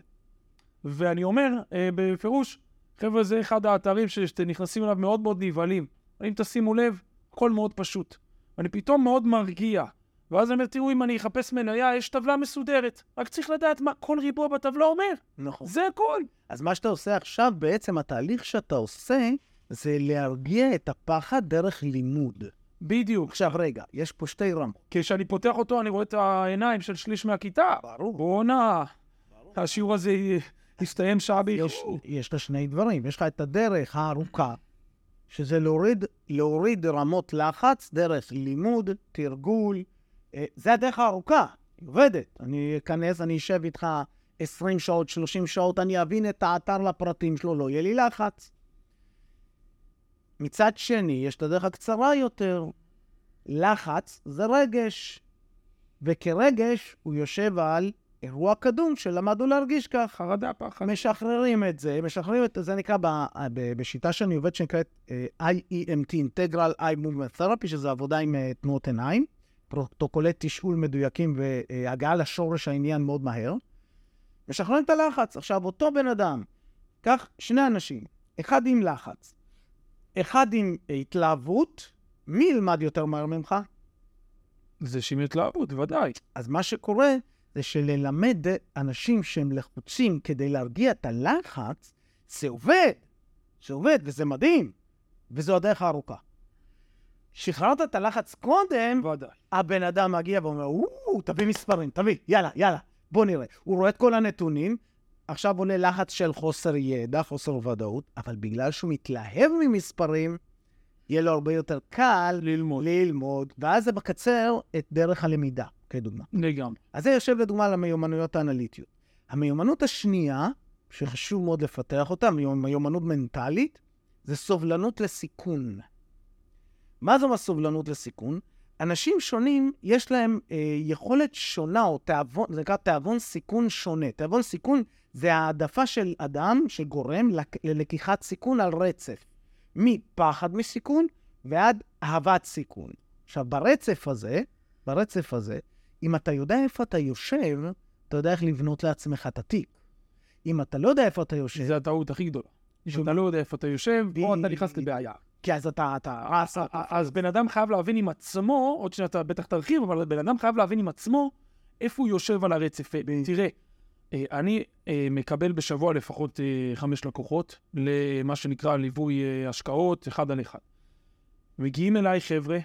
Speaker 2: ואני אומר אה, בפירוש, חבר'ה, זה אחד האתרים שאתם נכנסים אליו מאוד מאוד נבהלים. אם תשימו לב, הכל מאוד פשוט. אני פתאום מאוד מרגיע. ואז אני אומר, תראו, אם אני אחפש מניה, יש טבלה מסודרת. רק צריך לדעת מה כל ריבוע בטבלה אומר.
Speaker 3: נכון.
Speaker 2: זה הכל.
Speaker 3: אז מה שאתה עושה עכשיו, בעצם התהליך שאתה עושה, זה להרגיע את הפחד דרך לימוד.
Speaker 2: בדיוק.
Speaker 3: עכשיו, רגע, יש פה שתי רמות.
Speaker 2: כשאני פותח אותו, אני רואה את העיניים של שליש מהכיתה.
Speaker 3: ברור.
Speaker 2: בואנה, השיעור הזה יסתיים שעה
Speaker 3: באיחור. יש, יש לך שני דברים. יש לך את הדרך הארוכה, שזה להוריד, להוריד רמות לחץ דרך לימוד, תרגול. אה, זה הדרך הארוכה, היא עובדת. אני אכנס, אני אשב איתך 20 שעות, 30 שעות, אני אבין את האתר לפרטים שלו, לא יהיה לי לחץ. מצד שני, יש את הדרך הקצרה יותר. לחץ זה רגש, וכרגש הוא יושב על אירוע קדום שלמדנו להרגיש כך.
Speaker 2: חרדה, פחד.
Speaker 3: משחררים את זה, משחררים את זה, זה נקרא ב, ב, בשיטה שאני עובד שנקראת uh, IEMT, Integral Eye Movement Therapy, שזה עבודה עם uh, תנועות עיניים, פרוטוקולי תשאול מדויקים והגעה לשורש העניין מאוד מהר. משחררים את הלחץ. עכשיו, אותו בן אדם, קח שני אנשים, אחד עם לחץ, אחד עם התלהבות, מי ילמד יותר מהר ממך?
Speaker 2: זה שעם התלהבות, ודאי.
Speaker 3: אז מה שקורה זה שללמד אנשים שהם לחוצים כדי להרגיע את הלחץ, זה עובד. זה עובד, וזה מדהים. וזו הדרך הארוכה. שחררת את הלחץ קודם,
Speaker 2: ודאי.
Speaker 3: הבן אדם מגיע ואומר, או, תביא מספרים, תביא, יאללה, יאללה, בוא נראה. הוא רואה את כל הנתונים, עכשיו עולה לחץ של חוסר ידע, חוסר ודאות, אבל בגלל שהוא מתלהב ממספרים, יהיה לו הרבה יותר קל
Speaker 2: ללמוד.
Speaker 3: ללמוד, ואז זה מקצר את דרך הלמידה, כדוגמה.
Speaker 2: לגמרי.
Speaker 3: אז זה יושב לדוגמה על המיומנויות האנליטיות. המיומנות השנייה, שחשוב מאוד לפתח אותה, מיומנות מנטלית, זה סובלנות לסיכון. מה זו הסובלנות לסיכון? אנשים שונים, יש להם אה, יכולת שונה, או תיאבון, זה נקרא תיאבון סיכון שונה. תיאבון סיכון זה העדפה של אדם שגורם ללקיחת סיכון על רצף. מפחד מסיכון ועד אהבת סיכון. עכשיו, ברצף הזה, ברצף הזה, אם אתה יודע איפה אתה יושב, אתה יודע איך לבנות לעצמך את התיק. אם אתה לא יודע איפה אתה יושב...
Speaker 2: זו הטעות הכי גדולה. אם אתה לא יודע איפה אתה יושב, פה אתה נכנס לבעיה.
Speaker 3: כי אז אתה, אתה רס...
Speaker 2: אז בן אדם חייב להבין עם עצמו, עוד שניה אתה בטח תרחיב, אבל בן אדם חייב להבין עם עצמו איפה הוא יושב על הרצף. תראה, אה, אני אה, מקבל בשבוע לפחות אה, חמש לקוחות למה שנקרא ליווי השקעות, אחד על אחד. מגיעים אליי חבר'ה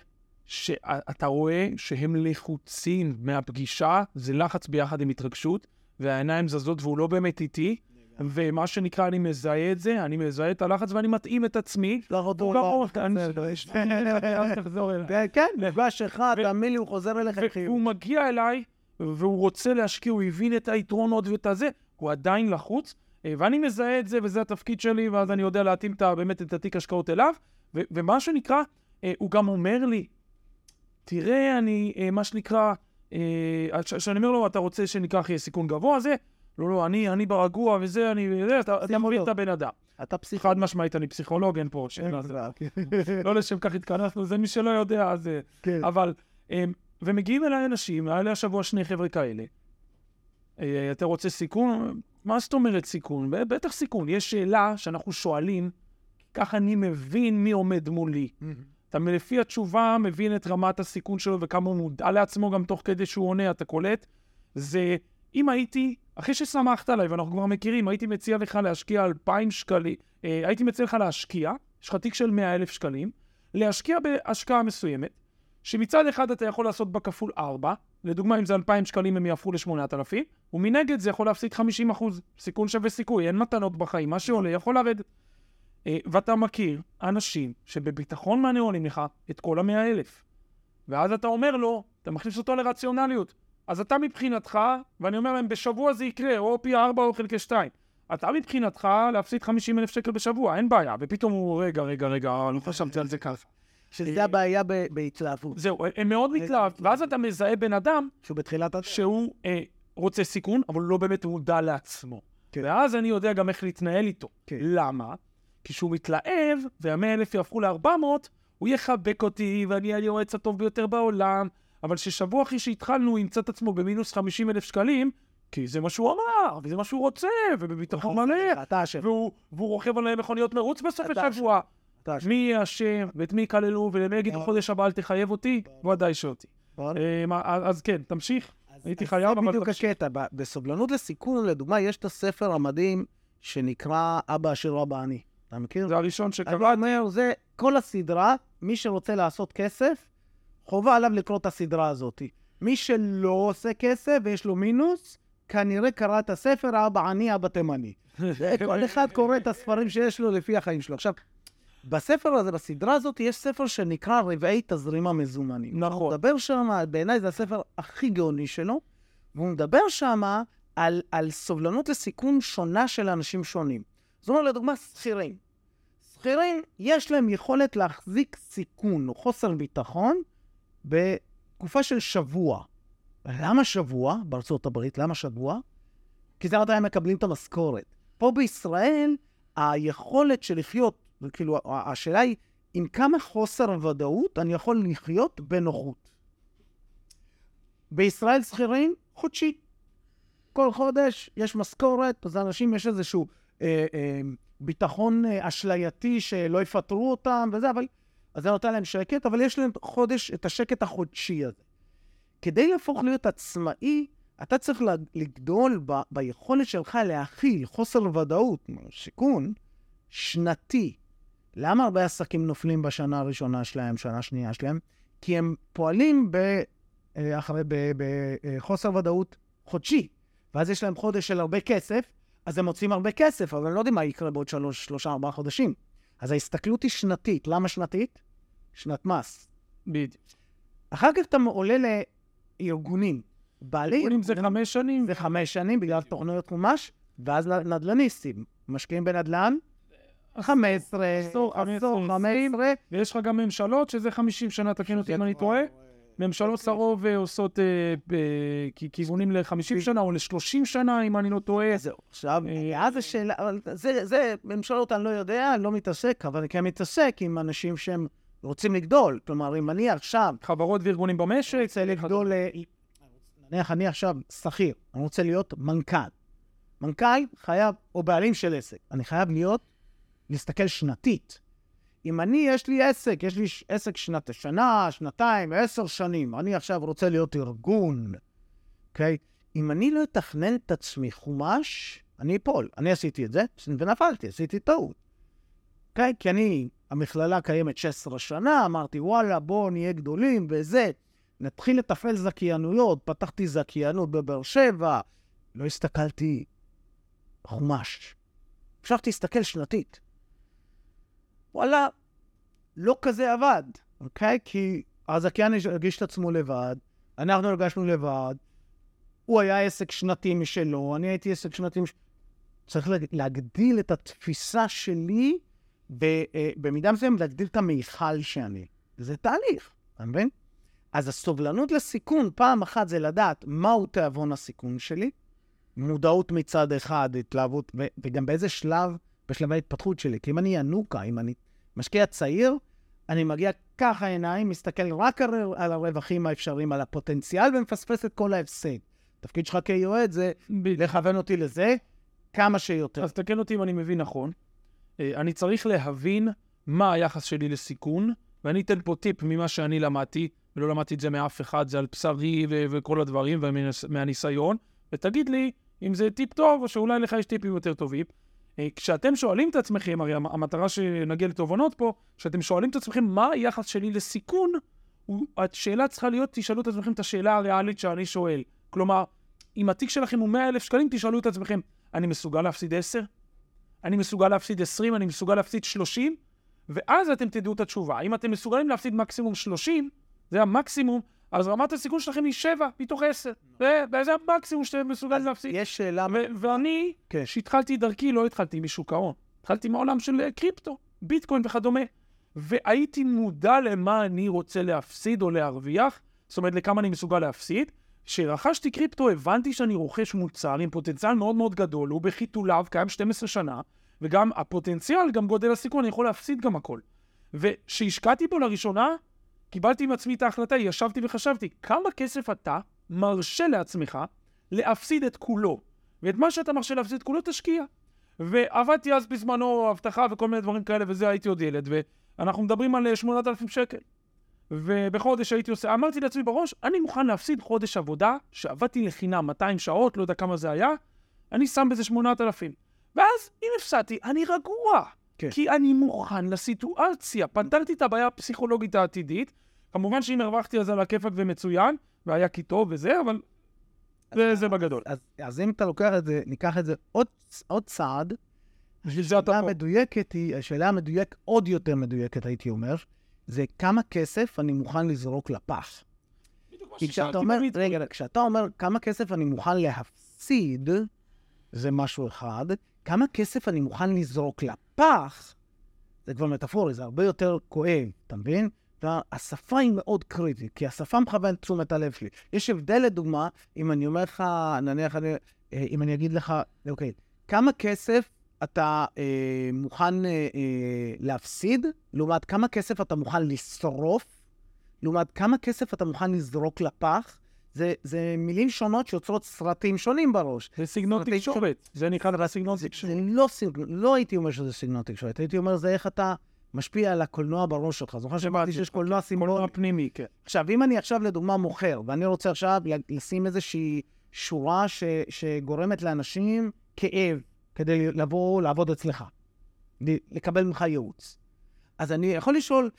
Speaker 2: שאתה רואה שהם לחוצים מהפגישה, זה לחץ ביחד עם התרגשות, והעיניים זזות והוא לא באמת איתי, ומה שנקרא, אני מזהה את זה, אני מזהה את הלחץ ואני מתאים את עצמי.
Speaker 3: לא, אותו לא, כן, מפגש אחד, תאמין לי, הוא חוזר אליך
Speaker 2: חיוב. והוא מגיע אליי, והוא רוצה להשקיע, הוא הבין את היתרונות ואת הזה, הוא עדיין לחוץ, אה, ואני מזהה את זה, וזה התפקיד שלי, ואז אני יודע להתאים באמת את התיק השקעות אליו, ומה שנקרא, אה, הוא גם אומר לי, תראה, אני, אה, מה שנקרא, אה, ש- שאני אומר לו, אתה רוצה שניקח אה, סיכון גבוה? זה, לא, לא, אני, אני ברגוע וזה, אני, זה, אתה, אתה מבין. את הבן אדם.
Speaker 3: אתה פסיכולוג.
Speaker 2: חד משמעית, אני פסיכולוג, אין פה שאלה.
Speaker 3: כן.
Speaker 2: לא לשם כך התכנסנו, זה מי שלא יודע, אז... אה,
Speaker 3: כן.
Speaker 2: אבל, אמ, ומגיעים אליי אנשים, היה לי השבוע שני חבר'ה כאלה. אה, אתה רוצה סיכון? מה זאת אומרת סיכון? בטח סיכון. יש שאלה שאנחנו שואלים, ככה אני מבין מי עומד מולי. אתה לפי התשובה מבין את רמת הסיכון שלו וכמה הוא מודע לעצמו גם תוך כדי שהוא עונה, אתה קולט? זה, אם הייתי, אחרי שסמכת עליי ואנחנו כבר מכירים, הייתי מציע לך להשקיע 2,000 שקלים, אה, הייתי מציע לך להשקיע, יש לך תיק של 100,000 שקלים, להשקיע בהשקעה מסוימת, שמצד אחד אתה יכול לעשות בה כפול 4, לדוגמה אם זה 2,000 שקלים הם יהפכו ל-8,000, ומנגד זה יכול להפסיד 50 אחוז, סיכון שווה סיכוי, אין מתנות בחיים, מה שעולה יכול לרדת. אה, ואתה מכיר אנשים שבביטחון מענה עולים לך את כל המאה אלף. ואז אתה אומר לו, אתה מכניס אותו לרציונליות. אז אתה מבחינתך, ואני אומר להם, בשבוע זה יקרה, או פי ארבע או חלקי שתיים. אתה מבחינתך להפסיד 50 אלף שקל בשבוע, אין בעיה. ופתאום הוא, רגע, רגע, רגע, לא חשבתי על זה ככה.
Speaker 3: שזה הבעיה בהתלהבות.
Speaker 2: זהו, הם מאוד מתלהב, ואז אתה מזהה בן אדם
Speaker 3: שהוא בתחילת הדרך.
Speaker 2: שהוא אה, רוצה סיכון, אבל לא באמת מודע לעצמו.
Speaker 3: כן.
Speaker 2: ואז אני יודע גם איך להתנהל איתו.
Speaker 3: כן.
Speaker 2: למה? כי כשהוא מתלהב, והמאה אלף יהפכו ל-400, הוא יחבק אותי, ואני היועץ הטוב ביותר בעולם, אבל ששבוע אחרי שהתחלנו, הוא ימצא את עצמו במינוס 50 אלף שקלים, כי זה מה שהוא אמר, וזה מה שהוא רוצה, ובביטחון מלא,
Speaker 3: אתה אשם.
Speaker 2: והוא, והוא רוכב על מכוניות מרוץ בסוף השבוע. מי יהיה אשם, ואת מי יקללו, ולמי יגידו חודש הבא אל תחייב אותי? ודאי שאותי.
Speaker 3: נכון?
Speaker 2: אה, אז כן, תמשיך. הייתי חייב,
Speaker 3: זה
Speaker 2: אבל
Speaker 3: בדיוק
Speaker 2: תמשיך.
Speaker 3: הקטע. ב- בסובלנות לסיכון, לדוגמה, יש את הספר המדהים שנקרא אבא עשיר ואבא עני. אתה מכיר?
Speaker 2: זה הראשון
Speaker 3: אני
Speaker 2: שקבע.
Speaker 3: אומר, זה כל הסדרה, מי שרוצה לעשות כסף, חובה עליו לקרוא את הסדרה הזאת. מי שלא עושה כסף ויש לו מינוס, כנראה קרא את הספר אבא עני, אבא תימני. כל אחד קורא את הספרים שיש לו לפי החיים שלו. עכשיו, בספר הזה, בסדרה הזאת, יש ספר שנקרא רבעי תזרים המזומנים. הוא
Speaker 2: נכון.
Speaker 3: מדבר שם, בעיניי זה הספר הכי גאוני שלו, והוא מדבר שם על, על סובלנות לסיכון שונה של אנשים שונים. זאת אומרת, לדוגמה, שכירים. שכירים, יש להם יכולת להחזיק סיכון או חוסר ביטחון בתקופה של שבוע. למה שבוע בארצות הברית? למה שבוע? כי זה הם מקבלים את המשכורת. פה בישראל, היכולת של לחיות, כאילו, השאלה היא, עם כמה חוסר ודאות אני יכול לחיות בנוחות. בישראל שכירים, חודשי. כל חודש יש משכורת, אז לאנשים יש איזשהו אה, אה, ביטחון אה, אשלייתי שלא יפטרו אותם וזה, אבל... אז זה נותן להם שקט, אבל יש להם חודש, את השקט החודשי הזה. כדי להפוך להיות עצמאי, אתה צריך לגדול ב, ביכולת שלך להכיל חוסר ודאות, סיכון, שנתי. למה הרבה עסקים נופלים בשנה הראשונה שלהם, שנה שנייה שלהם? כי הם פועלים ב, אחרי, בחוסר ודאות חודשי, ואז יש להם חודש של הרבה כסף, אז הם מוצאים הרבה כסף, אבל הם לא יודעים מה יקרה בעוד שלוש, שלושה, ארבעה חודשים. אז ההסתכלות היא שנתית. למה שנתית? שנת מס.
Speaker 2: בדיוק.
Speaker 3: אחר כך אתה עולה לארגונים. בעלי
Speaker 2: אם זה חמש שנים,
Speaker 3: זה חמש שנים בגלל תוכניות חומש, ואז נדל"ניסטים. משקיעים בנדל"ן, 15,
Speaker 2: עשור,
Speaker 3: עשור,
Speaker 2: 15,
Speaker 3: 15.
Speaker 2: ויש לך גם ממשלות שזה 50 שנה, תקן אותי אם אני טועה. ממשלות לרוב אה, עושות אה, כ- כיוונים ל-50 שנה או ל-30 שנה, אם אני לא טועה.
Speaker 3: זהו. עכשיו,
Speaker 2: אה,
Speaker 3: אז השאלה, זה, ממשלות אני לא יודע, אני לא מתעסק, אבל אני כן מתעסק עם אנשים שהם רוצים לגדול. כלומר, אם אני עכשיו
Speaker 2: חברות וארגונים במשק.
Speaker 3: רוצה לגדול, אה, נניח אני עכשיו שכיר, אני רוצה להיות מנכ"ל. מנכ"ל חייב, או בעלים של עסק, אני חייב להיות, להסתכל שנתית. אם אני, יש לי עסק, יש לי עסק שנת, שנה, שנתיים, עשר שנים, אני עכשיו רוצה להיות ארגון, אוקיי? אם אני לא אתכנן את עצמי חומש, אני אפול. אני עשיתי את זה, ונפלתי, עשיתי טעות. אוקיי? כי אני, המכללה קיימת 16 שנה, אמרתי, וואלה, בואו נהיה גדולים וזה. נתחיל לתפעל זכיינויות, פתחתי זכיינות בבאר שבע, לא הסתכלתי חומש. המשכתי להסתכל שנתית. וואלה, לא כזה עבד, אוקיי? כי הזכיין הגיש את עצמו לבד, אנחנו הרגשנו לבד, הוא היה עסק שנתי משלו, אני הייתי עסק שנתי משלו. צריך לה- להגדיל את התפיסה שלי, אה, במידה מסוימת להגדיל את המיכל שאני. זה תהליך, אתה מבין? אז הסובלנות לסיכון, פעם אחת זה לדעת מהו תיאבון הסיכון שלי, מודעות מצד אחד, התלהבות, וגם באיזה שלב, בשלבי ההתפתחות שלי. כי אם אני ינוקה, אם אני משקיע צעיר, אני מגיע ככה עיניים, מסתכל רק על, על הרווחים האפשריים, על הפוטנציאל, ומפספס את כל ההפסד. התפקיד שלך כיועץ זה. לכוון אותי לזה כמה שיותר.
Speaker 2: אז תקן אותי אם אני מבין נכון. אה, אני צריך להבין מה היחס שלי לסיכון, ואני אתן פה טיפ ממה שאני למדתי, ולא למדתי את זה מאף אחד, זה על בשרי ו- וכל הדברים, ומהניסיון, ותגיד לי אם זה טיפ טוב, או שאולי לך יש טיפים יותר טובים. אה, כשאתם שואלים את עצמכם, הרי המ- המטרה שנגיע לתובנות פה, כשאתם שואלים את עצמכם מה היחס שלי לסיכון, השאלה צריכה להיות, תשאלו את עצמכם את השאלה הריאלית שאני שואל. כלומר, אם התיק שלכם הוא 100,000 שקלים, תשאלו את עצמכם, אני מסוגל להפסיד 10? אני מסוגל להפסיד 20? אני מסוגל להפסיד 30? ואז אתם תדעו את התשובה. אם אתם מסוגלים להפסיד מקסימום 30, זה המקסימום, אז רמת הסיכון שלכם היא 7 מתוך 10. זה זה המקסימום שאתם מסוגלים להפסיד.
Speaker 3: יש שאלה...
Speaker 2: ואני,
Speaker 3: כן.
Speaker 2: כשהתחלתי דרכי, לא התחלתי משוק ההון. התחלתי מעולם של אה, קריפטו, ביטקוין וכדומה. והייתי מודע למה אני רוצה להפסיד או להרוויח, זאת אומרת, לכמה אני מסוגל להפסיד. כשרכשתי קריפטו, הבנתי שאני רוכש מוצר עם פוטנציאל מאוד מאוד גדול, הוא בחיתוליו, קיים 12 שנה, וגם הפוטנציאל, גם גודל הסיכון, אני יכול להפסיד גם הכל. וכשהשקעתי בו לראשונה, קיבלתי עם עצמי את ההחלטה, ישבתי וחשבתי, כמה כסף אתה מרשה לעצמך להפסיד את כולו? ואת מה שאתה מרשה להפסיד את כולו, תשקיע. ועבדתי אז בזמנו אבטחה וכל מיני דברים כאלה, וזה הייתי עוד ילד, ואנחנו מדברים על אה, 8,000 שקל. ובחודש הייתי עושה, אמרתי לעצמי בראש, אני מוכן להפסיד חודש עבודה, שעבדתי לחינם 200 שעות, לא יודע כמה זה היה, אני שם בזה 8,000. ואז, אם הפסדתי, אני רגוע.
Speaker 3: כן.
Speaker 2: כי אני מוכן לסיטואציה. פתרתי את הבעיה הפסיכולוגית העתידית. כמובן שאם הרווחתי אז על הכיפאק ומצוין, והיה כי טוב וזה, אבל זה, זה בגדול.
Speaker 3: אז, אז אם אתה לוקח את זה, ניקח את זה עוד, עוד צעד,
Speaker 2: בשביל זה אתה
Speaker 3: השאלה
Speaker 2: פה.
Speaker 3: המדויקת היא, השאלה המדויקת, עוד יותר מדויקת הייתי אומר, זה כמה כסף אני מוכן לזרוק לפח. כי כשאתה אומר, רגע, כשאתה אומר כמה כסף אני מוכן להפסיד, זה משהו אחד, כמה כסף אני מוכן לזרוק לפח, זה כבר מטאפורי, זה הרבה יותר כואב, אתה מבין? והשפה היא מאוד קריטית, כי השפה מכוונת תשומת הלב שלי. יש הבדל, לדוגמה, אם אני אומר לך, נניח, אני, אה, אם אני אגיד לך, אוקיי, כמה כסף אתה אה, מוכן אה, אה, להפסיד, לעומת כמה כסף אתה מוכן לשרוף, לעומת כמה כסף אתה מוכן לזרוק לפח, זה, זה מילים שונות שיוצרות סרטים שונים בראש.
Speaker 2: זה סגנון תקשורת. זה נקרא סגנון
Speaker 3: זה,
Speaker 2: תקשורת.
Speaker 3: זה לא סגנון, לא הייתי אומר שזה סגנון תקשורת, הייתי אומר זה איך אתה משפיע על הקולנוע בראש שלך. זוכר שאמרתי שיש קולנוע סימבולי?
Speaker 2: קולנוע פנימי, כן.
Speaker 3: עכשיו, אם אני עכשיו לדוגמה מוכר, ואני רוצה עכשיו לשים איזושהי שורה ש, שגורמת לאנשים כאב כדי לבוא לעבוד אצלך, לקבל ממך ייעוץ. אז אני יכול לשאול,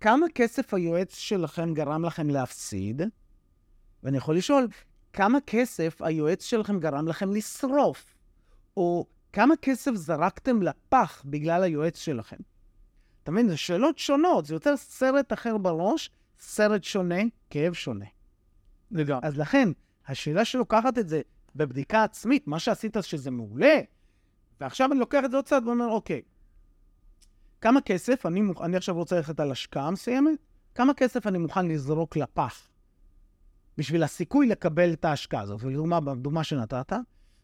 Speaker 3: כמה כסף היועץ שלכם גרם לכם להפסיד? ואני יכול לשאול, כמה כסף היועץ שלכם גרם לכם לשרוף? או כמה כסף זרקתם לפח בגלל היועץ שלכם? אתה מבין? זה שאלות שונות, זה יוצר סרט אחר בראש, סרט שונה, כאב שונה.
Speaker 2: לגמרי.
Speaker 3: אז לכן, השאלה שלוקחת את זה בבדיקה עצמית, מה שעשית שזה מעולה, ועכשיו אני לוקח את זה עוד צעד ואומר, אוקיי, כמה כסף, אני, מוכ- אני עכשיו רוצה ללכת על השקעה מסוימת, כמה כסף אני מוכן לזרוק לפח בשביל הסיכוי לקבל את ההשקעה הזאת? ולדוגמה, בדוגמה שנתת,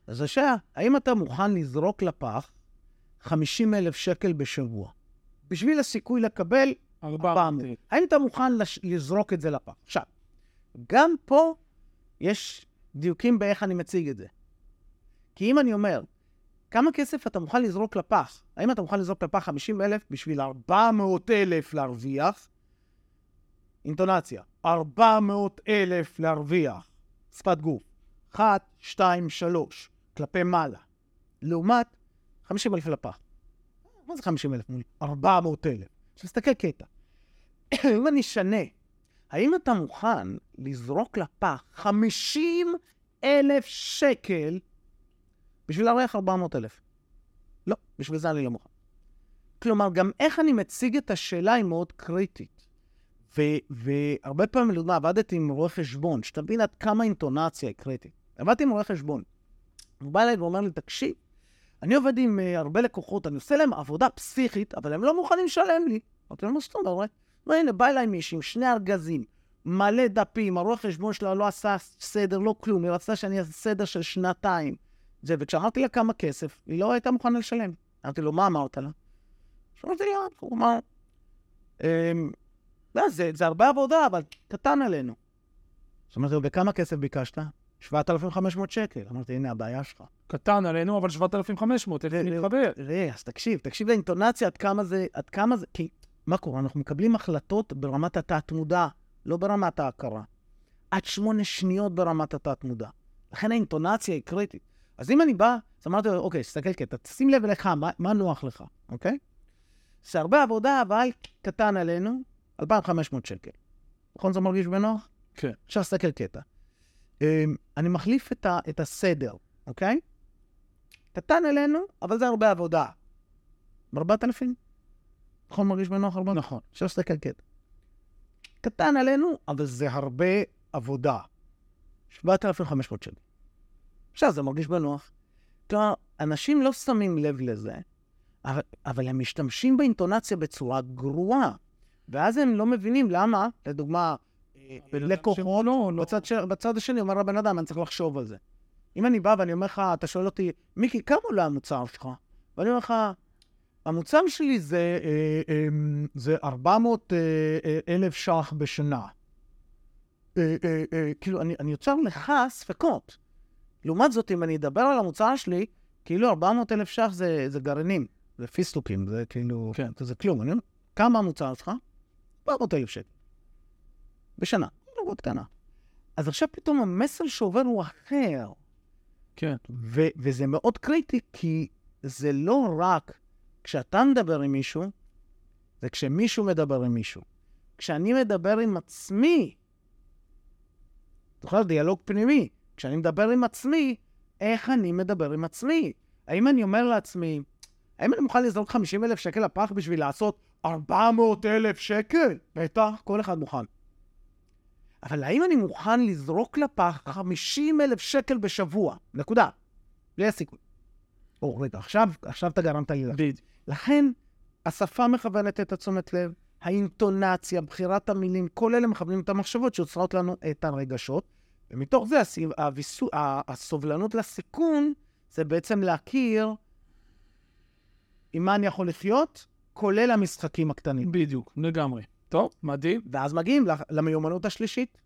Speaker 3: אז השאלה, האם אתה מוכן לזרוק לפח 50 אלף שקל בשבוע? בשביל הסיכוי לקבל
Speaker 2: 400.
Speaker 3: 400. האם אתה מוכן לש... לזרוק את זה לפח? עכשיו, גם פה יש דיוקים באיך אני מציג את זה. כי אם אני אומר, כמה כסף אתה מוכן לזרוק לפח? האם אתה מוכן לזרוק לפח 50 אלף בשביל 400 אלף להרוויח? אינטונציה, 400 אלף להרוויח. שפת גוף. 1, 2, 3, כלפי מעלה. לעומת 50 אלף לפח. מה זה 50 אלף מול 400 אלף? עכשיו, תסתכל קטע. אם אני אשנה, האם אתה מוכן לזרוק לפח 50 אלף שקל בשביל להרוויח 400 אלף? לא, בשביל זה אני לא מוכן. כלומר, גם איך אני מציג את השאלה היא מאוד קריטית. ו- והרבה פעמים, לדוגמה, עבדתי עם רואה חשבון, שתבין עד כמה אינטונציה היא קריטית. עבדתי עם רואה חשבון. הוא בא אליי ואומר לי, תקשיב, אני עובד עם uh, הרבה לקוחות, אני עושה להם עבודה פסיכית, אבל הם לא מוכנים לשלם לי. אמרתי לו, מה זאת אומרת? והנה, בא אליי מישהי עם שני ארגזים, מלא דפים, הרואה חשבון שלה לא עשה סדר, לא כלום, היא רצתה שאני אעשה סדר של שנתיים. זה, וכשאמרתי לה כמה כסף, היא לא הייתה מוכנה לשלם. אמרתי לו, מה אמרת לה? אמרתי לה, הוא אמר, אמ, לא, זה, זה הרבה עבודה, אבל קטן עלינו. אמרתי לו, וכמה כסף ביקשת? 7,500 שקל. אמרתי, הנה הבעיה שלך.
Speaker 2: קטן עלינו, אבל 7,500, איך זה מתחבר?
Speaker 3: תראה, אז תקשיב, תקשיב לאינטונציה, עד כמה זה, עד כמה זה, כי מה קורה? אנחנו מקבלים החלטות ברמת התת-מודע, לא ברמת ההכרה. עד שמונה שניות ברמת התת-מודע. לכן האינטונציה היא קריטית. אז אם אני בא, אז אמרתי לו, אוקיי, תסתכל קטע, תשים לב אליך, מה, מה נוח לך, אוקיי? זה הרבה עבודה, אבל קטן עלינו, 2,500 שקל. נכון זה מרגיש בנוח?
Speaker 2: כן.
Speaker 3: עכשיו תסתכל קטע. אמ, אני מחליף את, ה, את הסדר, אוקיי? קטן עלינו, אבל זה הרבה עבודה. ב-4,000? נכון מרגיש בנוח 4,000?
Speaker 2: נכון.
Speaker 3: עכשיו תסתכל קטע. קטן עלינו, אבל זה הרבה עבודה. 7,500 שקל. עכשיו זה מרגיש בנוח. כלומר, אנשים לא שמים לב לזה, אבל, אבל הם משתמשים באינטונציה בצורה גרועה. ואז הם לא מבינים למה, לדוגמה, אה, לקוחות,
Speaker 2: לא, לא.
Speaker 3: בצד, ש... בצד השני אומר הבן אדם, אני צריך לחשוב על זה. אם אני בא ואני אומר לך, אתה שואל אותי, מיקי, כמה עולה המוצר שלך? ואני אומר לך, המוצר שלי זה, אה, אה, זה 400 אה, אלף ש"ח בשנה. כאילו, אני, אני יוצר לך ספקות. לעומת זאת, אם אני אדבר על המוצר שלי, כאילו 400 אלף ש"ח זה, זה גרעינים, זה פיסטוקים, זה כאילו,
Speaker 2: כן.
Speaker 3: זה, זה כלום. אני כמה המוצר שלך? 400 אלף שקל. בשנה, לא קטנה. אז עכשיו פתאום המסר שעובר הוא אחר.
Speaker 2: כן.
Speaker 3: ו- וזה מאוד קריטי, כי זה לא רק כשאתה מדבר עם מישהו, זה כשמישהו מדבר עם מישהו. כשאני מדבר עם עצמי, זוכר, דיאלוג פנימי. כשאני מדבר עם עצמי, איך אני מדבר עם עצמי? האם אני אומר לעצמי, האם אני מוכן לזרוק 50 אלף שקל לפח בשביל לעשות 400 אלף שקל? בטח, כל אחד מוכן. אבל האם אני מוכן לזרוק לפח 50 אלף שקל בשבוע? נקודה. בלי הסיכוי. או, רגע, עכשיו, עכשיו אתה גרמת לי.
Speaker 2: בדיוק.
Speaker 3: לכן, השפה מכוונת את התשומת לב, האינטונציה, בחירת המילים, כל אלה מכוונים את המחשבות שיוצרות לנו את הרגשות. ומתוך זה, הסיב- הוויסו- ה- הסובלנות לסיכון, זה בעצם להכיר עם מה אני יכול לחיות, כולל המשחקים הקטנים.
Speaker 2: בדיוק, לגמרי. טוב, מדהים.
Speaker 3: ואז מגיעים למיומנות השלישית,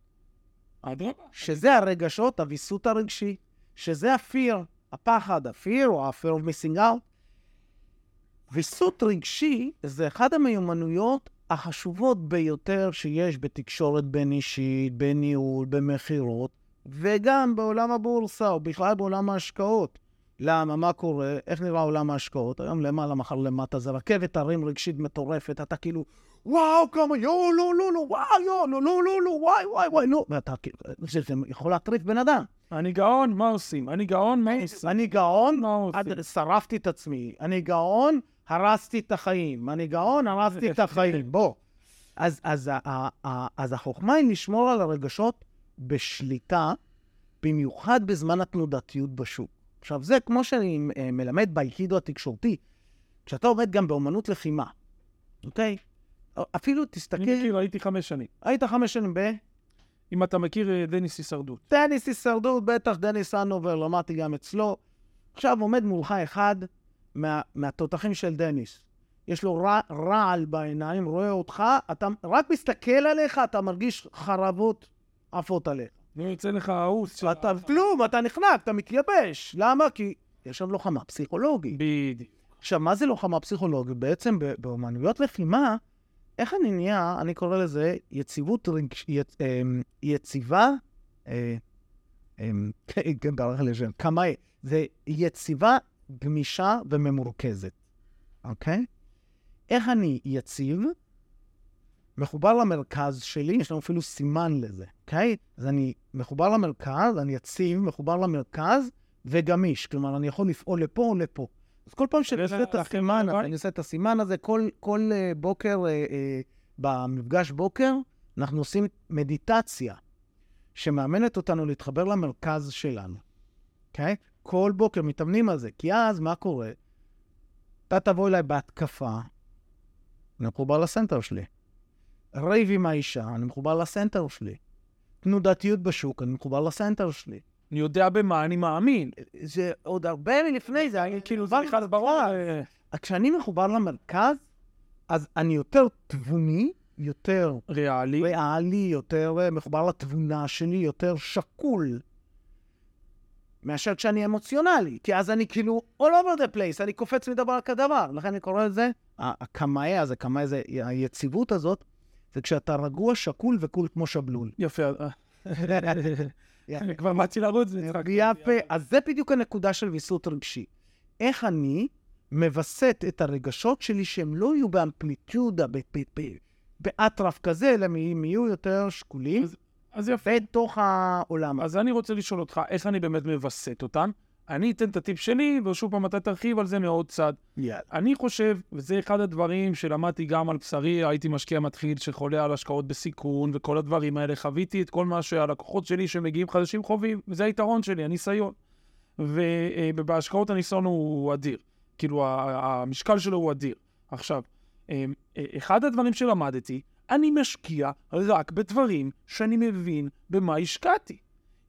Speaker 2: אדרבה.
Speaker 3: שזה הרגשות, הוויסות הרגשי, שזה ה-fear, הפחד, ה-fear או ה-fear of missing out. ויסות רגשי זה אחד המיומנויות החשובות ביותר שיש בתקשורת בין-אישית, בניהול, במכירות, וגם בעולם הבורסה, או בכלל בעולם ההשקעות. למה? מה קורה? איך נראה עולם ההשקעות? היום למעלה, מחר למטה, זה רכבת הרים רגשית מטורפת, אתה כאילו, וואו, כמה, יואו, לא, לא, לא, וואו, יואו, לא, לא, לא, לא, וואי, וואי, וואי, לא. ואתה כאילו, זה זה יכול להטריף בן אדם.
Speaker 2: אני גאון, מה עושים? אני גאון, מה עושים?
Speaker 3: אני גאון,
Speaker 2: מה עושים?
Speaker 3: עד- שרפתי את עצמי. אני גאון, הרסתי את החיים. אני גאון, הרסתי את החיים. בוא. אז, אז, אז החוכמה היא לשמור על הרגשות בשליטה, במיוחד בזמן התנודתיות בשוק. עכשיו, זה כמו שאני אה, מלמד באייקידו התקשורתי, כשאתה עומד גם באומנות לחימה, אוקיי? אפילו
Speaker 2: אני
Speaker 3: תסתכל,
Speaker 2: מכיר, הייתי חמש שנים.
Speaker 3: היית חמש שנים ב...
Speaker 2: אם אתה מכיר אה, דניס הישרדות.
Speaker 3: דניס הישרדות, בטח דניס הנובר, למדתי גם אצלו. עכשיו עומד מולך אחד מה, מהתותחים של דניס. יש לו רע, רעל בעיניים, רואה אותך, אתה רק מסתכל עליך, אתה מרגיש חרבות עפות עליך.
Speaker 2: ויוצא לך העוס. של-
Speaker 3: אתה כלום, אתה נחנק, אתה מתייבש. למה? כי יש שם לוחמה פסיכולוגית.
Speaker 2: בדיוק.
Speaker 3: עכשיו, מה זה לוחמה פסיכולוגית? בעצם באומנויות לחימה, איך אני נהיה, אני קורא לזה יציבות רגש... יצ... אמ, יציבה, אה, אמ, כן, קמאי, זה יציבה, גמישה וממורכזת, אוקיי? איך אני יציב, מחובר למרכז שלי, יש לנו אפילו סימן לזה, אוקיי? אז אני מחובר למרכז, אני יציב, מחובר למרכז וגמיש, כלומר, אני יכול לפעול לפה או לפה. אז כל פעם שאני עושה את הסימן? אני עושה את הסימן הזה, כל, כל uh, בוקר, uh, uh, במפגש בוקר, אנחנו עושים מדיטציה, שמאמנת אותנו להתחבר למרכז שלנו, אוקיי? כל בוקר מתאמנים על זה, כי אז מה קורה? אתה תבוא אליי בהתקפה, אני מחובר ל center שלי. ריב עם האישה, אני מחובר ל center שלי. תנודתיות בשוק, אני מחובר ל center שלי.
Speaker 2: אני יודע במה אני מאמין.
Speaker 3: זה עוד הרבה לפני זה, היה כאילו
Speaker 2: זה בכלל ברור.
Speaker 3: כשאני מחובר למרכז, אז אני יותר תבוני, יותר
Speaker 2: ריאלי.
Speaker 3: ריאלי, יותר אה, מחובר לתבונה שלי, יותר שקול. מאשר כשאני אמוציונלי, כי אז אני כאילו all over the place, אני קופץ מדבר כדבר. לכן אני קורא לזה, הקמאי הזה, קמאי זה, היציבות הזאת, זה כשאתה רגוע, שקול וקול כמו שבלול.
Speaker 2: יפה. אני כבר באתי לרוץ.
Speaker 3: יפה. אז זה בדיוק הנקודה של ויסות רגשי. איך אני מווסת את הרגשות שלי שהם לא יהיו באמפליטיודה, באטרף כזה, אלא הם יהיו יותר שקולים.
Speaker 2: אז, יפה.
Speaker 3: בתוך העולם.
Speaker 2: אז אני רוצה לשאול אותך, איך אני באמת מווסת אותם? אני אתן את הטיפ שלי, ושוב פעם אתה תרחיב על זה מעוד צד.
Speaker 3: יאללה.
Speaker 2: אני חושב, וזה אחד הדברים שלמדתי גם על בשרי, הייתי משקיע מתחיל שחולה על השקעות בסיכון וכל הדברים האלה, חוויתי את כל מה שהלקוחות שלי שמגיעים חדשים חווים, וזה היתרון שלי, הניסיון. ובהשקעות הניסיון הוא אדיר. כאילו, המשקל שלו הוא אדיר. עכשיו, אמ, אחד הדברים שלמדתי, אני משקיע רק בדברים שאני מבין במה השקעתי.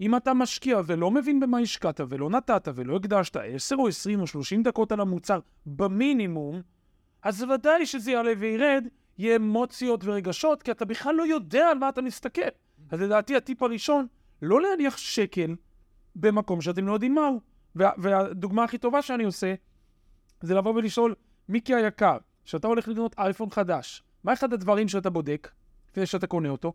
Speaker 2: אם אתה משקיע ולא מבין במה השקעת ולא נתת ולא הקדשת 10 או 20 או 30 דקות על המוצר במינימום, אז ודאי שזה יעלה וירד, יהיה אמוציות ורגשות, כי אתה בכלל לא יודע על מה אתה מסתכל. אז לדעתי הטיפ הראשון, לא להניח שקל במקום שאתם לא יודעים מהו. וה, והדוגמה הכי טובה שאני עושה, זה לבוא ולשאול, מיקי היקר, כשאתה הולך לקנות אייפון חדש, מה אחד הדברים שאתה בודק לפני שאתה קונה אותו?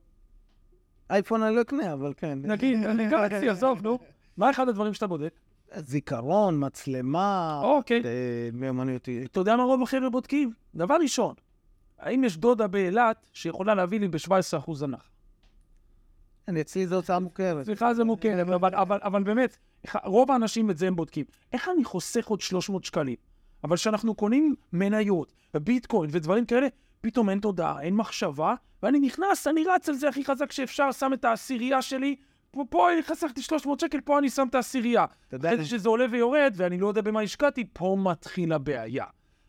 Speaker 3: אייפון אני לא אקנה, אבל כן.
Speaker 2: נגיד, אני גלקסי, עזוב, נו. מה אחד הדברים שאתה בודק?
Speaker 3: זיכרון, מצלמה,
Speaker 2: אוקיי.
Speaker 3: אה, מיומנויות.
Speaker 2: אתה יודע מה רוב החבר'ה בודקים? דבר ראשון, האם יש דודה באילת שיכולה להביא לי ב-17% הנחה?
Speaker 3: אני אצלי זו הוצאה מוכרת.
Speaker 2: סליחה, זה מוכר, אבל, אבל, אבל באמת, רוב האנשים את זה הם בודקים. איך אני חוסך עוד 300 שקלים? אבל כשאנחנו קונים מניות וביטקוין ודברים כאלה, פתאום אין תודעה, אין מחשבה, ואני נכנס, אני רץ על זה הכי חזק שאפשר, שם את העשירייה שלי, פה, פה חסכתי 300 שקל, פה אני שם את העשירייה. אתה יודע... אחרי שזה עולה ויורד, ואני לא יודע במה השקעתי, פה מתחיל הבעיה.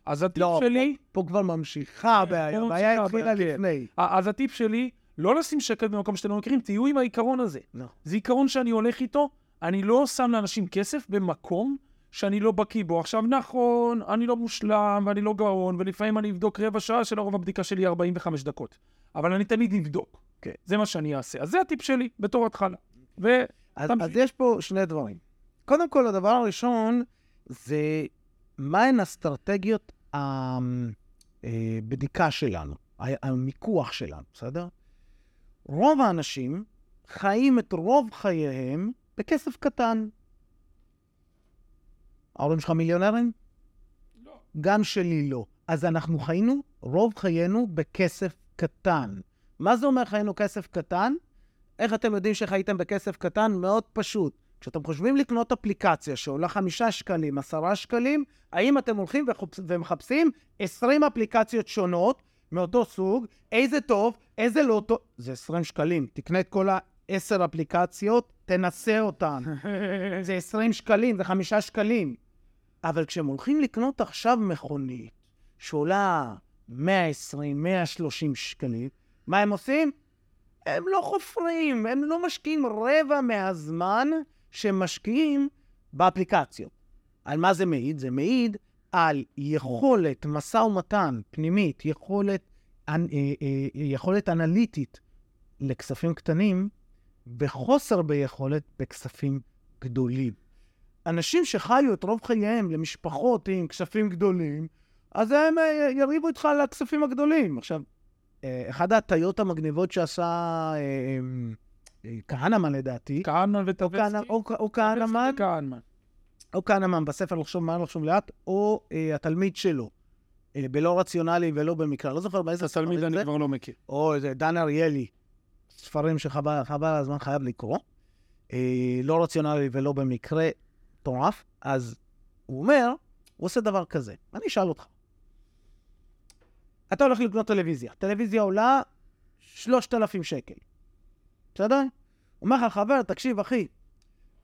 Speaker 2: אז הטיפ
Speaker 3: לא,
Speaker 2: שלי...
Speaker 3: פה, פה כבר ממשיכה הבעיה, הבעיה התחילה לפני.
Speaker 2: אז הטיפ שלי, לא לשים שקל במקום שאתם לא מכירים, תהיו עם העיקרון הזה.
Speaker 3: לא.
Speaker 2: זה עיקרון שאני הולך איתו, אני לא שם לאנשים כסף במקום שאני לא בקיא בו. עכשיו, נכון, אני לא מושלם ואני לא גאון, ולפעמים אני אבדוק רבע שעה, שלרוב הבדיקה שלי היא 45 דקות. אבל אני תמיד אבדוק.
Speaker 3: Okay. כן.
Speaker 2: זה מה שאני אעשה. אז זה הטיפ שלי בתור התחלה. ו...
Speaker 3: אז, אז יש פה שני דברים. קודם כל, הדבר הראשון זה מהן אסטרטגיות הבדיקה שלנו, המיקוח שלנו, בסדר? רוב האנשים חיים את רוב חייהם בכסף קטן. ההורים שלך מיליונרים?
Speaker 2: לא.
Speaker 3: גם שלי לא. אז אנחנו חיינו רוב חיינו בכסף קטן. מה זה אומר חיינו כסף קטן? איך אתם יודעים שחייתם בכסף קטן? מאוד פשוט. כשאתם חושבים לקנות אפליקציה שעולה חמישה שקלים, עשרה שקלים, האם אתם הולכים וחופ... ומחפשים 20 אפליקציות שונות מאותו סוג, איזה טוב, איזה לא טוב? זה 20 שקלים. תקנה את כל העשר אפליקציות, תנסה אותן. זה 20 שקלים, זה חמישה שקלים. אבל כשהם הולכים לקנות עכשיו מכונית שעולה 120, 130 שקלים, מה הם עושים? הם לא חופרים, הם לא משקיעים רבע מהזמן שהם משקיעים באפליקציות. על מה זה מעיד? זה מעיד על יכולת משא ומתן פנימית, יכולת, אה, אה, יכולת אנליטית לכספים קטנים, וחוסר ביכולת בכספים גדולים. אנשים שחיו את רוב חייהם למשפחות עם כספים גדולים, אז הם אה, יריבו איתך על הכספים הגדולים. עכשיו, אה, אחת ההטיות המגניבות שעשה אה, כהנמן לדעתי,
Speaker 2: כהנמן וטברסקי?
Speaker 3: או כהנמן. או כהנמן בספר לחשוב מה לחשוב לאט, או התלמיד שלו, בלא רציונלי ולא במקרא. לא זוכר באיזה
Speaker 2: ספר. התלמיד אני כבר לא מכיר.
Speaker 3: או איזה דן אריאלי, ספרים שחבל הזמן חייב לקרוא. לא רציונלי ולא במקרה, מטורף. אז הוא אומר, הוא עושה דבר כזה. אני אשאל אותך. אתה הולך לקנות טלוויזיה. טלוויזיה עולה 3,000 שקל. בסדר? אומר לך, חבר, תקשיב, אחי,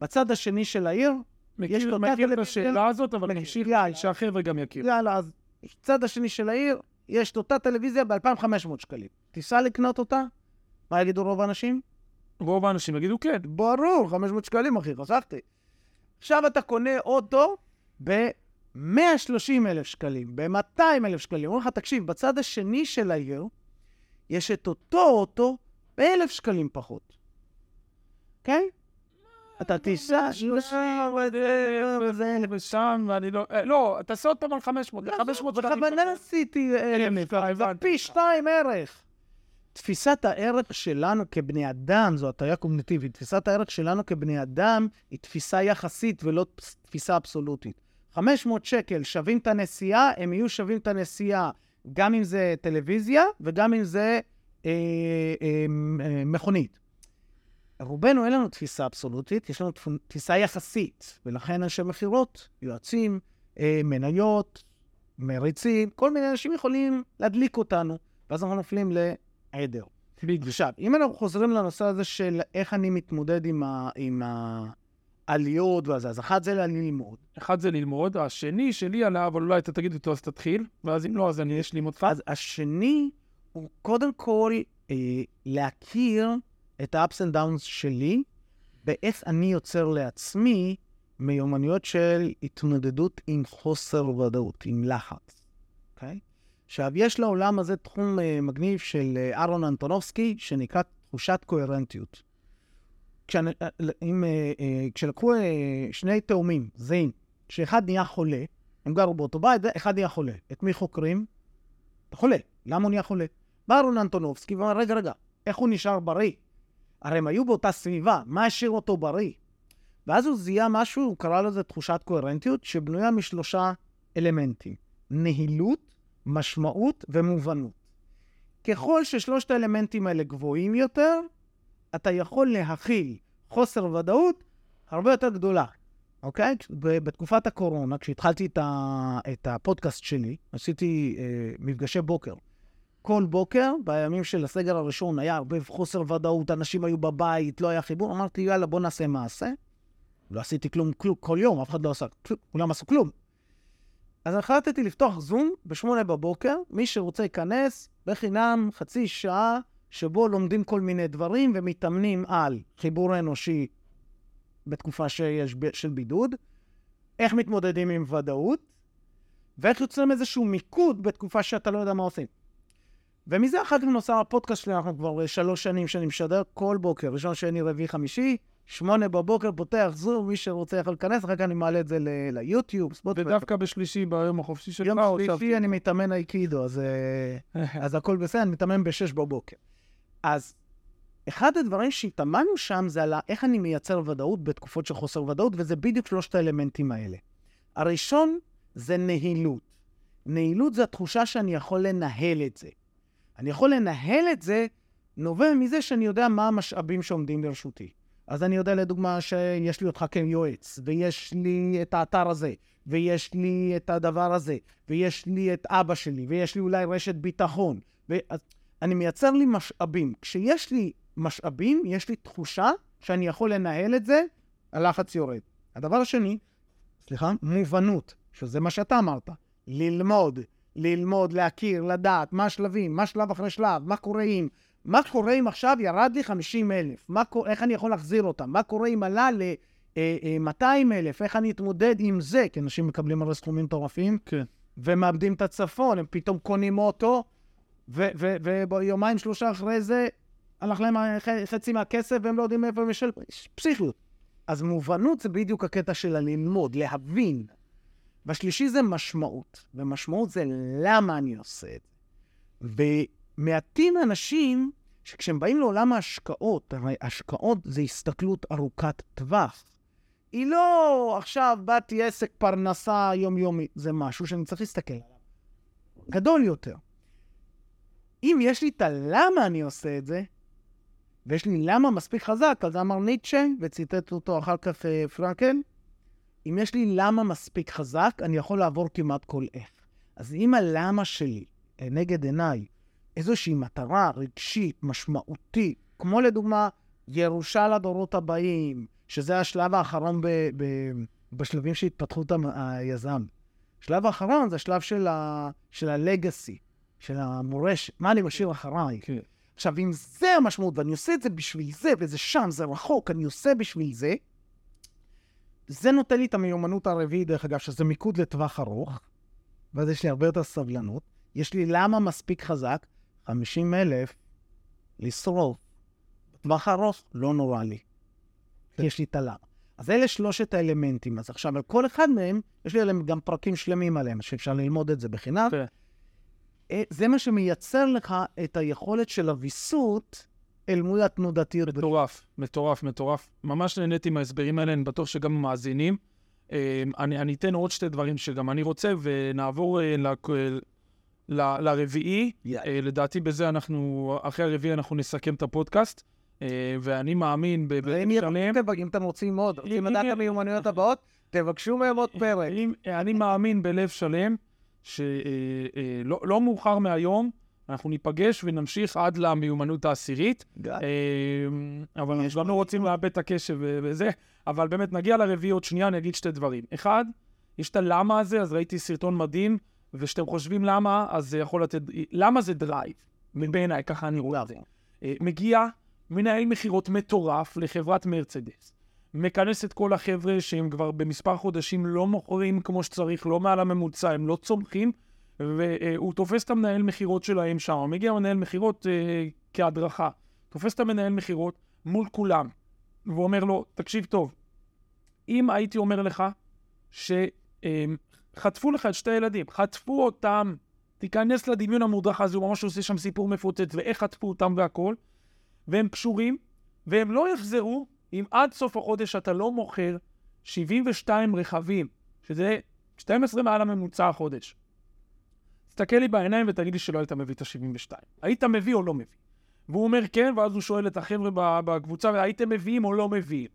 Speaker 3: בצד השני של העיר, יש
Speaker 2: מכיר,
Speaker 3: לו
Speaker 2: מכיר את. השאלה הזאת, אבל
Speaker 3: מכיר.
Speaker 2: נמשיך
Speaker 3: יאללה.
Speaker 2: שהחבר'ה גם יכירו.
Speaker 3: יאללה, אז בצד השני של העיר, יש את אותה טלוויזיה ב-2,500 שקלים. תיסע לקנות אותה? מה יגידו רוב האנשים?
Speaker 2: רוב האנשים יגידו כן.
Speaker 3: ברור, 500 שקלים, אחי, חסכתי. עכשיו אתה קונה אוטו ב-130 אלף שקלים, ב-200 אלף שקלים. אומרים לך, תקשיב, בצד השני של העיר, יש את אותו אוטו ב-1,000 שקלים פחות. כן? אתה תיסע...
Speaker 2: ושם, ואני לא... אה, לא, תעשה עוד פעם על 500. זה 500 שקלים.
Speaker 3: בכוונה עשיתי אלף, זה
Speaker 2: הבנתי.
Speaker 3: פי שתיים ערך. תפיסת הערך שלנו כבני אדם, זו הטעיה קוגניטיבית, תפיסת הערך שלנו כבני אדם היא תפיסה יחסית ולא תפיסה אבסולוטית. 500 שקל שווים את הנסיעה, הם יהיו שווים את הנסיעה גם אם זה טלוויזיה וגם אם זה אה, אה, אה, מכונית. רובנו אין לנו תפיסה אבסולוטית, יש לנו תפ- תפיסה יחסית, ולכן אנשי מכירות, יועצים, אה, מניות, מריצים, כל מיני אנשים יכולים להדליק אותנו, ואז אנחנו נופלים לעדר.
Speaker 2: בדיוק.
Speaker 3: עכשיו, אם אנחנו חוזרים לנושא הזה של איך אני מתמודד עם, ה, עם העליות וזה, אז אחת זה ללמוד.
Speaker 2: אחד זה ללמוד, השני שלי עליו, אבל אולי אתה תגיד אותו אז תתחיל, ואז אם לא, אז אני אשלים אותך.
Speaker 3: אז השני הוא קודם כל אה, להכיר את ה-ups and downs שלי, באיך אני יוצר לעצמי מיומנויות של התמודדות עם חוסר ודאות, עם לחץ, אוקיי? עכשיו, יש לעולם הזה תחום אה, מגניב של אה, אהרון אנטונובסקי, שנקרא תחושת קוהרנטיות. כשאנ... אה, אם, אה, אה, כשלקחו אה, שני תאומים זהים, שאחד נהיה חולה, הם גרו באותו בית, ואחד נהיה חולה. את מי חוקרים? אתה חולה. למה הוא נהיה חולה? בא אהרון אנטונובסקי ואמר, רגע, רגע, איך הוא נשאר בריא? הרי הם היו באותה סביבה, מה השאיר אותו בריא? ואז הוא זיהה משהו, הוא קרא לזה תחושת קוהרנטיות, שבנויה משלושה אלמנטים. נהילות, משמעות ומובנות. ככל ששלושת האלמנטים האלה גבוהים יותר, אתה יכול להכיל חוסר ודאות הרבה יותר גדולה, אוקיי? בתקופת הקורונה, כשהתחלתי את הפודקאסט שלי, עשיתי אה, מפגשי בוקר. כל בוקר, בימים של הסגר הראשון, היה הרבה חוסר ודאות, אנשים היו בבית, לא היה חיבור, אמרתי, יאללה, בוא נעשה מעשה. לא עשיתי כלום, כלום כל יום, אף אחד לא עשה כלום, כולם עשו כלום. אז החלטתי לפתוח זום בשמונה בבוקר, מי שרוצה ייכנס בחינם חצי שעה, שבו לומדים כל מיני דברים ומתאמנים על חיבור אנושי בתקופה שיש ב- של בידוד, איך מתמודדים עם ודאות, ואיך יוצרים איזשהו מיקוד בתקופה שאתה לא יודע מה עושים. ומזה אחר כך נוצר הפודקאסט שלי, אנחנו כבר שלוש שנים שאני משדר כל בוקר, ראשון, שני, רביעי, חמישי, שמונה בבוקר, פותח זום, מי שרוצה יכול להיכנס, אחר כך אני מעלה את זה ל- ליוטיוב, ספוטיפיי.
Speaker 2: ודווקא בשלישי, ביום החופשי שלך,
Speaker 3: יום. שלישי אני מתאמן אייקידו, אז, אה, אז הכל בסדר, אני מתאמן בשש בבוקר. אז אחד הדברים שהתאמנו שם זה על איך אני מייצר ודאות בתקופות של חוסר ודאות, וזה בדיוק שלושת האלמנטים האלה. הראשון זה נהילות. נהילות זה התחושה שאני יכול לנהל את זה. אני יכול לנהל את זה, נובע מזה שאני יודע מה המשאבים שעומדים לרשותי. אז אני יודע לדוגמה שיש לי אותך כיועץ, ויש לי את האתר הזה, ויש לי את הדבר הזה, ויש לי את אבא שלי, ויש לי אולי רשת ביטחון. ו... אז אני מייצר לי משאבים. כשיש לי משאבים, יש לי תחושה שאני יכול לנהל את זה, הלחץ יורד. הדבר השני, סליחה, מובנות, שזה מה שאתה אמרת. ללמוד, ללמוד, להכיר, לדעת, מה השלבים, מה שלב אחרי שלב, מה קורה אם, מה קורה אם עכשיו ירד לי 50 אלף, איך אני יכול להחזיר אותם, מה קורה אם עלה ל-200 אלף, איך אני אתמודד עם זה, כי אנשים מקבלים הרי סכומים מטורפים,
Speaker 2: כן.
Speaker 3: ומאבדים את הצפון, הם פתאום קונים אוטו, וביומיים שלושה אחרי זה הלך להם חצי מהכסף והם לא יודעים מאיפה הם ישלמו. פסיכיות. אז מובנות זה בדיוק הקטע של הללמוד, להבין. והשלישי זה משמעות, ומשמעות זה למה אני עושה את זה. ומעטים אנשים שכשהם באים לעולם ההשקעות, הרי השקעות זה הסתכלות ארוכת טווח. היא לא עכשיו באתי עסק פרנסה יומיומית, זה משהו שאני צריך להסתכל עליו. גדול יותר. אם יש לי את הלמה אני עושה את זה, ויש לי למה מספיק חזק, זה אמר ניטשה, וציטט אותו אחר כך אה, פרנקל, אם יש לי למה מספיק חזק, אני יכול לעבור כמעט כל איך. אז אם הלמה שלי אה, נגד עיניי איזושהי מטרה רגשית, משמעותית, כמו לדוגמה, ירושה לדורות הבאים, שזה השלב האחרון ב, ב, בשלבים של התפתחות היזם. השלב האחרון זה השלב של, ה, של המורשת, מה אני משאיר אחריי.
Speaker 2: כן.
Speaker 3: עכשיו, אם זה המשמעות, ואני עושה את זה בשביל זה, וזה שם, זה רחוק, אני עושה בשביל זה, זה נותן לי את המיומנות הרביעית, דרך אגב, שזה מיקוד לטווח ארוך, ואז יש לי הרבה יותר סבלנות. יש לי למה מספיק חזק, 50 אלף, לשרוף. בטווח הארוך, לא נורא לי. כי יש לי את הלמה. אז אלה שלושת האלמנטים. אז עכשיו, על כל אחד מהם, יש לי עליהם גם פרקים שלמים עליהם, שאפשר ללמוד את זה בחינם.
Speaker 2: כן.
Speaker 3: אה, זה מה שמייצר לך את היכולת של הוויסות אל מול התנודתיות.
Speaker 2: מטורף, מטורף, מטורף. ממש נהניתי מההסברים האלה, אני בטוח שגם המאזינים. אה, אני, אני אתן עוד שתי דברים שגם אני רוצה, ונעבור אה, ל- לרביעי.
Speaker 3: יאללה.
Speaker 2: אה, לדעתי בזה אנחנו, אחרי הרביעי אנחנו נסכם את הפודקאסט, אה, ואני מאמין ב-
Speaker 3: ואם. תבג- אם אתם רוצים עוד, רוצים לדעת את המיומנויות הבאות, תבקשו מהם עוד פרק.
Speaker 2: אני מאמין בלב שלם שלא לא מאוחר מהיום, אנחנו ניפגש ונמשיך עד למיומנות העשירית. אה, אבל אנחנו גם לא רוצים לאבד את הקשב וזה, אבל באמת נגיע לרביעי עוד שנייה, אני אגיד שתי דברים. אחד, יש את הלמה הזה, אז ראיתי סרטון מדהים, וכשאתם חושבים למה, אז זה יכול לתת... למה זה drive? בעיניי, ככה אני רואה את זה. אה, מגיע מנהל מכירות מטורף לחברת מרצדס. מכנס את כל החבר'ה שהם כבר במספר חודשים לא מוכרים כמו שצריך, לא מעל הממוצע, הם לא צומחים, והוא תופס את המנהל מכירות שלהם שם. מגיע מנהל מכירות אה, כהדרכה, תופס את המנהל מכירות מול כולם, ואומר לו, תקשיב טוב, אם הייתי אומר לך שחטפו לך את שתי הילדים, חטפו אותם, תיכנס לדמיון המודרך הזה, הוא ממש עושה שם סיפור מפוצץ, ואיך חטפו אותם והכל, והם קשורים, והם לא יחזרו אם עד סוף החודש אתה לא מוכר 72 רכבים, שזה 12 מעל הממוצע החודש. תסתכל לי בעיניים ותגיד לי שלא היית מביא את ה-72. היית מביא או לא מביא? והוא אומר כן, ואז הוא שואל את החבר'ה בקבוצה, הייתם מביאים או לא מביאים?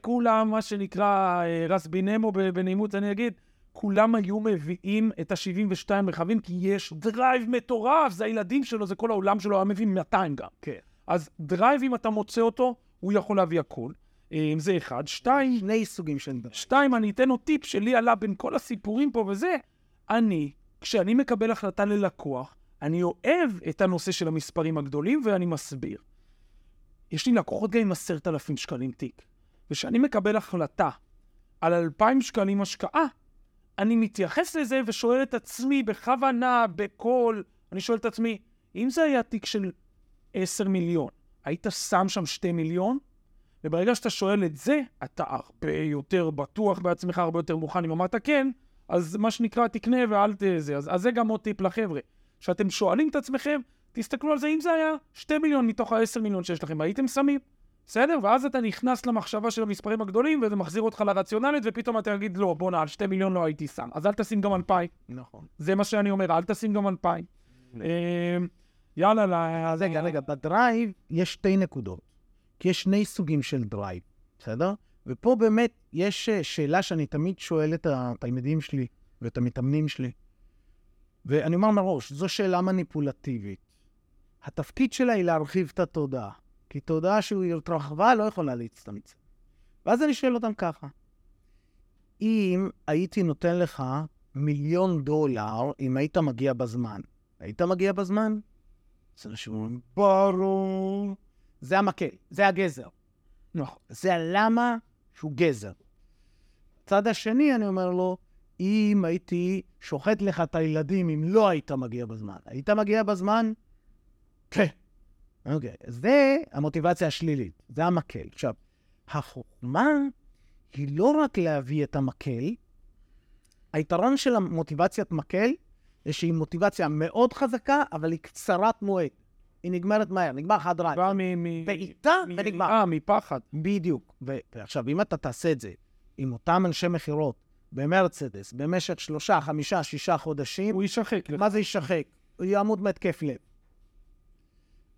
Speaker 2: כולם, מה שנקרא אה, רס בינמו בנעימות, אני אגיד, כולם היו מביאים את ה-72 רכבים, כי יש drive מטורף, זה הילדים שלו, זה כל העולם שלו, היה מביא 200 גם.
Speaker 3: כן.
Speaker 2: אז drive, אם אתה מוצא אותו, הוא יכול להביא הכל. אה, זה אחד. שתיים,
Speaker 3: שני סוגים של דברים.
Speaker 2: שתיים, אני אתן עוד טיפ שלי עלה בין כל הסיפורים פה וזה. אני, כשאני מקבל החלטה ללקוח, אני אוהב את הנושא של המספרים הגדולים ואני מסביר. יש לי לקוחות גם עם עשרת אלפים שקלים תיק, וכשאני מקבל החלטה על אלפיים שקלים השקעה, אני מתייחס לזה ושואל את עצמי בכוונה, בקול, אני שואל את עצמי, אם זה היה תיק של עשר מיליון, היית שם שם שתי מיליון? וברגע שאתה שואל את זה, אתה הרבה יותר בטוח בעצמך, הרבה יותר מוכן. אם אמרת כן, אז מה שנקרא, תקנה ואל ת... זה. אז, אז זה גם עוד טיפ לחבר'ה. כשאתם שואלים את עצמכם, תסתכלו על זה, אם זה היה 2 מיליון מתוך ה-10 מיליון שיש לכם, הייתם שמים? בסדר? ואז אתה נכנס למחשבה של המספרים הגדולים, וזה מחזיר אותך לרציונלית, ופתאום אתה תגיד, לא, בואנה, על 2 מיליון לא הייתי שם. אז אל תשים גם 2,000.
Speaker 3: נכון.
Speaker 2: זה מה שאני אומר, אל תשים גם 2,000. אה, יאללה, ל...
Speaker 3: אז רגע, רגע, ב drive יש שתי נקודות. כי יש שני סוגים של drive, בסדר? ופה באמת יש אה, שאלה שאני תמיד שואל את התלמידים שלי ואת המתאמנים שלי. ואני אומר מראש, זו שאלה מניפולטיבית. התפקיד שלה היא להרחיב את התודעה. כי תודעה שהיא התרחבה לא יכולה להצטמצם. ואז אני שואל אותם ככה, אם הייתי נותן לך מיליון דולר אם היית מגיע בזמן, היית מגיע בזמן? אז אנשים אומרים, ברור. זה המקל, זה הגזר.
Speaker 2: נכון.
Speaker 3: זה הלמה שהוא גזר. הצד השני, אני אומר לו, אם הייתי שוחט לך את הילדים אם לא היית מגיע בזמן, היית מגיע בזמן? כן. אוקיי, זה המוטיבציה השלילית, זה המקל. עכשיו, החוכמה היא לא רק להביא את המקל, היתרון של המוטיבציית מקל זה שהיא מוטיבציה מאוד חזקה, אבל היא קצרת מועד. היא נגמרת מהר, נגמר לך הדרייב.
Speaker 2: כבר מ...
Speaker 3: בעיטה ונגמר.
Speaker 2: אה, מפחד.
Speaker 3: בדיוק. ועכשיו, אם אתה תעשה את זה עם אותם אנשי מכירות במרצדס במשך שלושה, חמישה, שישה חודשים,
Speaker 2: הוא יישחק.
Speaker 3: מה זה יישחק? הוא יעמוד מהתקף לב.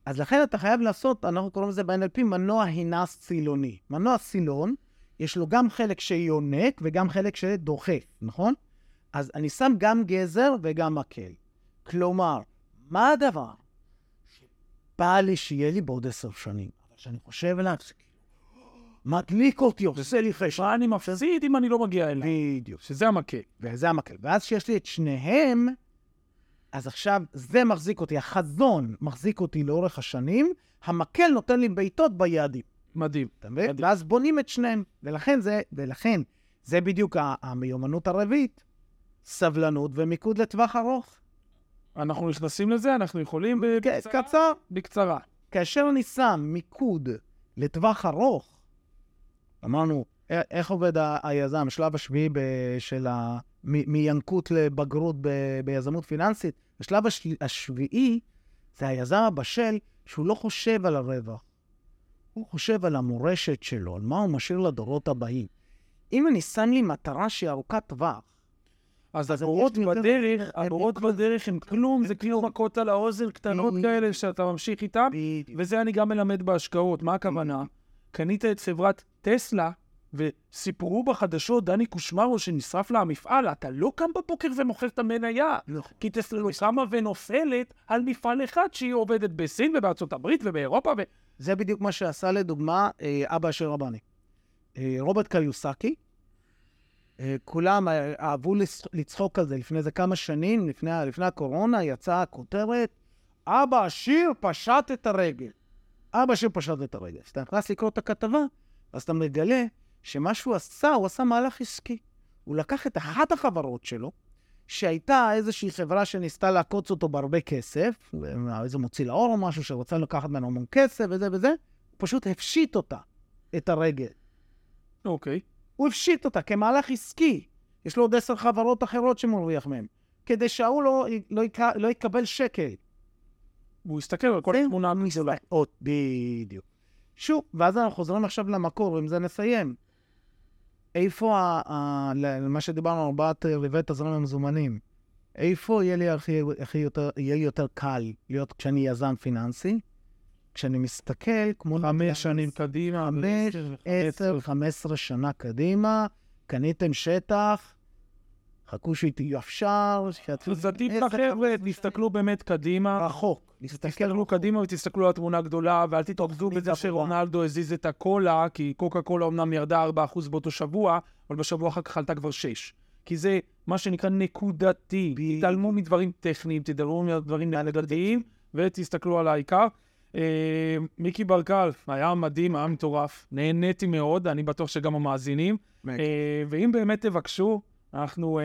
Speaker 3: אז לכן אתה חייב לעשות, אנחנו קוראים לזה ב-NLP מנוע הינס צילוני. מנוע סילון, יש לו גם חלק שיונק וגם חלק שדוחף, נכון? אז אני שם גם גזר וגם מקל. כלומר, מה הדבר שבא לי שיהיה לי בעוד עשר שנים? אבל שאני חושב עליו, זה כאילו, מדליק אותי, עושה לי חשק.
Speaker 2: מה אני מפסיד אם אני לא מגיע אליו?
Speaker 3: בדיוק.
Speaker 2: שזה המקל.
Speaker 3: וזה המקל. ואז כשיש לי את שניהם, אז עכשיו זה מחזיק אותי, החזון מחזיק אותי לאורך השנים, המקל נותן לי בעיטות ביעדים.
Speaker 2: מדהים.
Speaker 3: אתה מבין? ואז בונים את שניהם. ולכן זה, ולכן, זה בדיוק המיומנות הרביעית, סבלנות ומיקוד לטווח ארוך.
Speaker 2: אנחנו נכנסים לזה, אנחנו יכולים בקצרה?
Speaker 3: קצר.
Speaker 2: בקצרה.
Speaker 3: כאשר אני שם מיקוד לטווח ארוך, אמרנו, איך עובד היזם, שלב השביעי של ה... מינקות לבגרות ב- ביזמות פיננסית, השלב השל... השביעי זה היזם הבשל שהוא לא חושב על הרווח, הוא חושב על המורשת שלו, על מה הוא משאיר לדורות הבאים. אם אני שם לי מטרה שהיא ארוכת טווח,
Speaker 2: אז
Speaker 3: יותר-
Speaker 2: בדרך, הבורות בדרך הם כלום, זה כאילו מכות על האוזן קטנות. כאלה שאתה ממשיך איתן. וזה אני גם מלמד בהשקעות. מה הכוונה? קנית את חברת טסלה, וסיפרו בחדשות, דני קושמרו, שנשרף לה המפעל, אתה לא קם בבוקר ומוכר את המניה.
Speaker 3: נכון.
Speaker 2: כי טסלה לא קמה ונופלת על מפעל אחד שהיא עובדת בסין ובארצות הברית ובאירופה, ו...
Speaker 3: זה בדיוק מה שעשה לדוגמה אה, אבא של רבני. אה, רוברט קיוסקי, אה, כולם אה, אהבו לצ- לצחוק על זה לפני איזה כמה שנים, לפני, לפני הקורונה, יצאה הכותרת, אבא עשיר פשט את הרגל. אבא עשיר פשט את הרגל. אז אתה נכנס לקרוא את הכתבה, אז אתה מגלה שמה שהוא עשה, הוא עשה מהלך עסקי. הוא לקח את אחת החברות שלו, שהייתה איזושהי חברה שניסתה לעקוץ אותו בהרבה כסף, איזה מוציא לאור או משהו שרוצה לקחת ממנו המון כסף וזה וזה, הוא פשוט הפשיט אותה, את הרגל.
Speaker 2: אוקיי.
Speaker 3: הוא הפשיט אותה כמהלך עסקי. יש לו עוד עשר חברות אחרות שמרוויח מהן. כדי שההוא לא, לא, יק, לא יקבל שקל.
Speaker 2: והוא הסתכל על כל התמונה
Speaker 3: הוא
Speaker 2: הגדולה.
Speaker 3: בדיוק. שוב, ואז אנחנו חוזרים עכשיו למקור, ועם זה נסיים. איפה, ה, ה, ל- מה שדיברנו, ארבעת רבעי תזרים המזומנים, איפה יהיה לי הכי, הכי יותר, יהיה לי יותר קל להיות כשאני יזם פיננסי? כשאני מסתכל כמו...
Speaker 2: חמש שנים קדימה.
Speaker 3: חמש, עשר, חמש עשרה שנה קדימה, קניתם שטח, חכו שיתייפשר, שיתחיל...
Speaker 2: אז עדיף
Speaker 3: עשר,
Speaker 2: לחבר'ה, תסתכלו באמת קדימה.
Speaker 3: רחוק.
Speaker 2: תסתכלו קדימה ותסתכלו על התמונה הגדולה, ואל תתרכזו בזה. שרונלדו הזיז את הקולה, כי קוקה קולה אמנם ירדה 4% באותו שבוע, אבל בשבוע אחר כך עלתה כבר 6. כי זה מה שנקרא נקודתי. תתעלמו מדברים טכניים, תתעלמו מדברים נקודתיים, ותסתכלו על העיקר. אה, מיקי ברקל, היה מדהים, היה מטורף. נהניתי מאוד, אני בטוח שגם המאזינים. אה, ואם באמת תבקשו, אנחנו אה,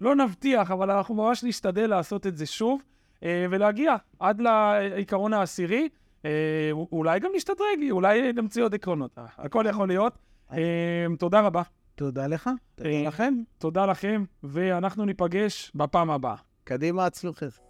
Speaker 2: לא נבטיח, אבל אנחנו ממש נשתדל לעשות את זה שוב, אה, ולהגיע עד לעיקרון העשירי. אה, אולי גם נשתדרג, אולי נמציא עוד עקרונות. אה, הכל יכול להיות. אה, תודה רבה.
Speaker 3: תודה לך, תודה
Speaker 2: אה,
Speaker 3: לכם.
Speaker 2: תודה לכם, ואנחנו ניפגש בפעם הבאה.
Speaker 3: קדימה, הצלוחת.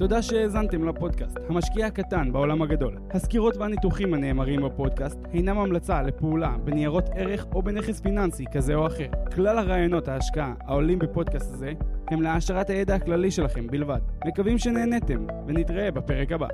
Speaker 1: תודה שהאזנתם לפודקאסט, המשקיע הקטן בעולם הגדול. הסקירות והניתוחים הנאמרים בפודקאסט אינם המלצה לפעולה בניירות ערך או בנכס פיננסי כזה או אחר. כלל הרעיונות ההשקעה העולים בפודקאסט הזה הם להעשרת הידע הכללי שלכם בלבד. מקווים שנהניתם, ונתראה בפרק הבא.